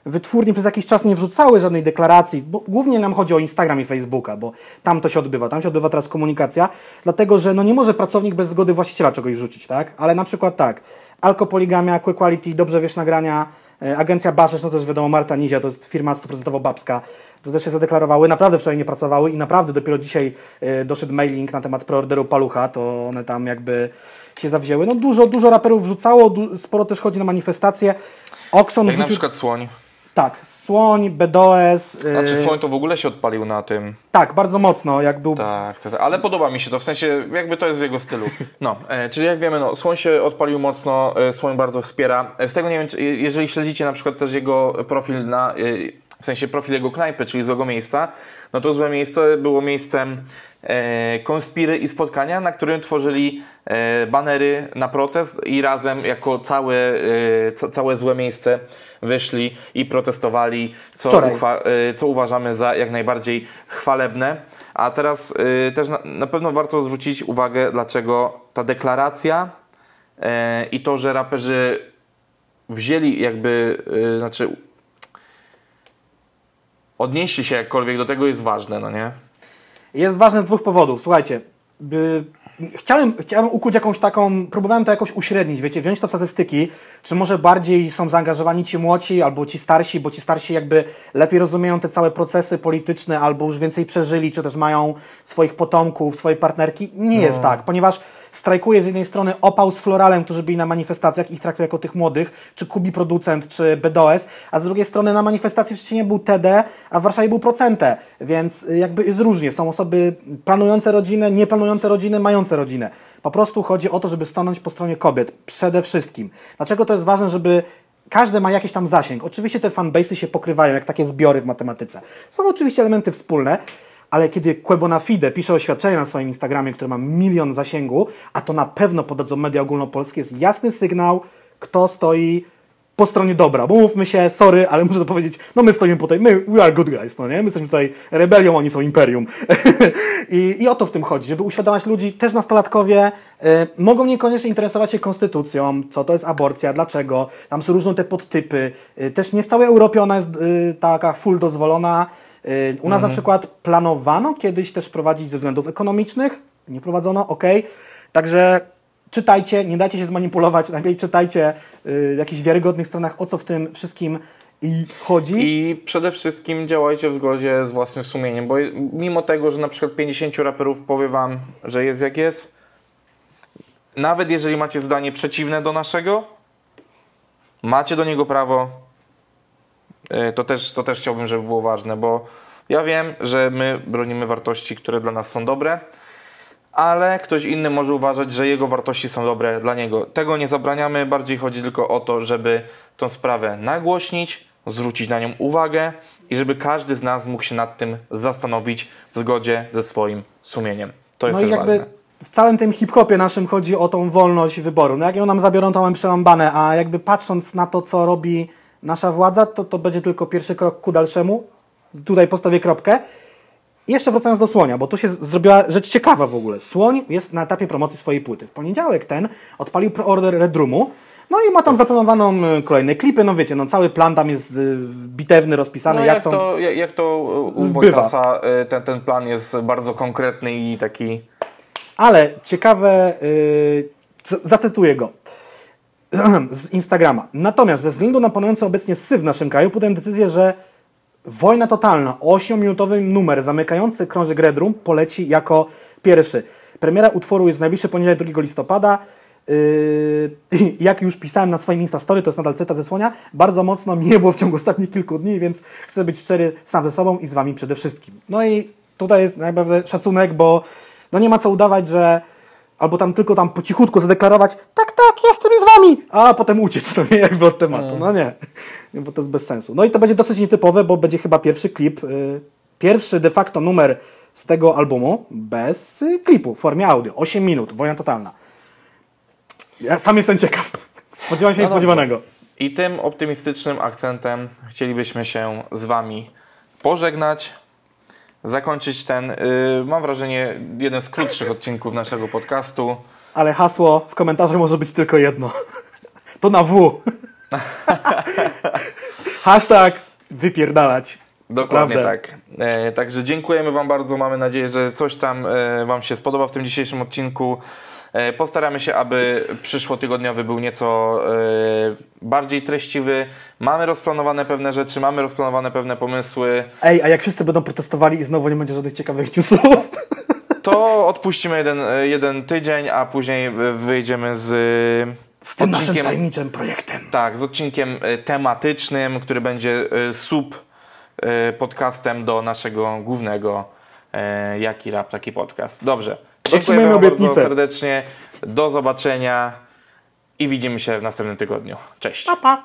wytwórnie przez jakiś czas nie wrzucały żadnej deklaracji, bo głównie nam chodzi o Instagram i Facebooka, bo tam to się odbywa, tam się odbywa teraz komunikacja, dlatego że no nie może pracownik bez zgody właściciela czegoś wrzucić, tak? Ale na przykład tak, Alkopoligamia, Quick Quality, Dobrze Wiesz Nagrania, agencja Baszesz, no to jest wiadomo Marta Nizia, to jest firma 100% babska, to też się zadeklarowały, naprawdę wczoraj nie pracowały i naprawdę dopiero dzisiaj e, doszedł mailing na temat preorderu Palucha, to one tam jakby się zawzięły. No dużo, dużo raperów wrzucało, sporo też chodzi na manifestacje. Oxon Jak na wrzucił... przykład Słoń. Tak, Słoń, BDOS. Yy, Znaczy Słoń to w ogóle się odpalił na tym. Tak, bardzo mocno, jak był. Tak, tak, tak, ale podoba mi się to, w sensie jakby to jest w jego stylu. No, e, czyli jak wiemy, no, Słoń się odpalił mocno, e, Słoń bardzo wspiera. E, z tego nie wiem, czy, jeżeli śledzicie na przykład też jego profil na, e, w sensie profil jego knajpy, czyli złego miejsca, no to złe miejsce było miejscem konspiry i spotkania, na którym tworzyli e, banery na protest i razem jako całe, e, ca, całe złe miejsce wyszli i protestowali, co, y, co uważamy za jak najbardziej chwalebne. A teraz też na, na pewno warto zwrócić uwagę, dlaczego ta deklaracja i to, że raperzy wzięli jakby, znaczy odnieśli się jakkolwiek do tego jest ważne, no nie? Jest ważne z dwóch powodów. Słuchajcie, by... chciałem, chciałem ukuć jakąś taką, próbowałem to jakoś uśrednić, wiecie, wziąć to w statystyki, czy może bardziej są zaangażowani ci młodzi albo ci starsi, bo ci starsi jakby lepiej rozumieją te całe procesy polityczne albo już więcej przeżyli, czy też mają swoich potomków, swoje partnerki. Nie jest tak, ponieważ strajkuje z jednej strony opał z Floralem, którzy byli na manifestacjach, ich traktuje jako tych młodych, czy Kubi Producent, czy BDOS, a z drugiej strony na manifestacji w Szczecinie był TD, a w Warszawie był Procente, więc y, jakby jest różnie. Są osoby planujące rodzinę, nieplanujące rodziny, mające rodzinę. Po prostu chodzi o to, żeby stanąć po stronie kobiet, przede wszystkim. Dlaczego to jest ważne, żeby każdy ma jakiś tam zasięg. Oczywiście te fanbase'y się pokrywają, jak takie zbiory w matematyce. Są oczywiście elementy wspólne, ale kiedy Quebona Fide pisze oświadczenie na swoim Instagramie, które ma milion zasięgu, a to na pewno podadzą media ogólnopolskie, jest jasny sygnał, kto stoi po stronie dobra, bo mówmy się, sorry, ale muszę to powiedzieć, no my stoimy tutaj, my, we are good guys, no nie? My jesteśmy tutaj rebelią, oni są imperium. (laughs) I, I o to w tym chodzi, żeby uświadamiać ludzi, też nastolatkowie y, mogą niekoniecznie interesować się konstytucją, co to jest aborcja, dlaczego, tam są różne te podtypy, y, też nie w całej Europie ona jest y, taka full dozwolona. U nas na przykład planowano kiedyś też prowadzić ze względów ekonomicznych, nie prowadzono, ok. Także czytajcie, nie dajcie się zmanipulować, (laughs) najpierw czytajcie y, jakichś wiarygodnych stronach, o co w tym wszystkim i chodzi. I przede wszystkim działajcie w zgodzie z własnym sumieniem, bo mimo tego, że na przykład 50 raperów powie wam, że jest jak jest, nawet jeżeli macie zdanie przeciwne do naszego, macie do niego prawo. Y, To też, to też chciałbym, żeby było ważne, bo ja wiem, że my bronimy wartości, które dla nas są dobre, ale ktoś inny może uważać, że jego wartości są dobre dla niego. Tego nie zabraniamy, bardziej chodzi tylko o to, żeby tą sprawę nagłośnić, zwrócić na nią uwagę i żeby każdy z nas mógł się nad tym zastanowić w zgodzie ze swoim sumieniem. To jest no i też jakby ważne. w całym tym hip-hopie naszym chodzi o tą wolność wyboru. No jak ją nam zabiorą, to mamy przerąbane, a jakby patrząc na to, co robi nasza władza, to to będzie tylko pierwszy krok ku dalszemu. Tutaj postawię kropkę. I jeszcze wracając do Słonia, bo tu się zrobiła rzecz ciekawa w ogóle. Słoń jest na etapie promocji swojej płyty. W poniedziałek ten odpalił preorder Red Roomu, no i ma tam zaplanowaną y, kolejne klipy, no wiecie, no cały plan tam jest y, bitewny, rozpisany, No jak, jak, to... to, jak, jak to u. Wojtasa y, ten, ten plan jest bardzo konkretny i taki Ale ciekawe, yy, zacytuję go (clears throat) z Instagrama. Natomiast ze względu na panujący obecnie syf w naszym kraju, podjąłem decyzję, że Wojna Totalna, 8-minutowy numer zamykający krążek Red poleci jako pierwszy. Premiera utworu jest najbliższy poniedziałek 2 listopada. Yy, (clears throat) jak już pisałem na swoim Instastory, to jest nadal cytat ze Słonia, bardzo mocno mnie było w ciągu ostatnich kilku dni, więc chcę być szczery sam ze sobą i z Wami przede wszystkim. No i tutaj jest naprawdę szacunek, bo no nie ma co udawać, że albo tam tylko tam po cichutku zadeklarować, tak, tak, jestem z Wami, a potem uciec, (laughs) no nie, jakby od tematu. No nie, bo to jest bez sensu. No i to będzie dosyć nietypowe, bo będzie chyba pierwszy klip, y, pierwszy de facto numer z tego albumu bez y, klipu w formie audio. 8 minut, wojna totalna. Ja sam jestem ciekaw. (laughs) Spodziewam się No niespodziewanego. I tym optymistycznym akcentem chcielibyśmy się z Wami pożegnać, zakończyć ten, y, mam wrażenie, jeden z krótszych (laughs) odcinków naszego podcastu. Ale hasło w komentarzach może być tylko jedno. (laughs) To na W. (laughs) Hashtag wypierdalać. Dokładnie Naprawdę. tak. E, także dziękujemy Wam bardzo. Mamy nadzieję, że coś tam e, Wam się spodoba w tym dzisiejszym odcinku. E, postaramy się, aby przyszłotygodniowy był nieco e, bardziej treściwy. Mamy rozplanowane pewne rzeczy, mamy rozplanowane pewne pomysły. Ej, a jak wszyscy będą protestowali i znowu nie będzie żadnych ciekawych newsów? (laughs) To odpuścimy jeden, e, jeden tydzień, a później wyjdziemy z, Z tym naszym tajemniczym projektem. tak, z odcinkiem tematycznym, który będzie sub podcastem do naszego głównego Jaki Rap, taki podcast. Dobrze. Dotrzymajmy obietnicę. bardzo serdecznie. Do zobaczenia i widzimy się w następnym tygodniu. Cześć. Pa, pa.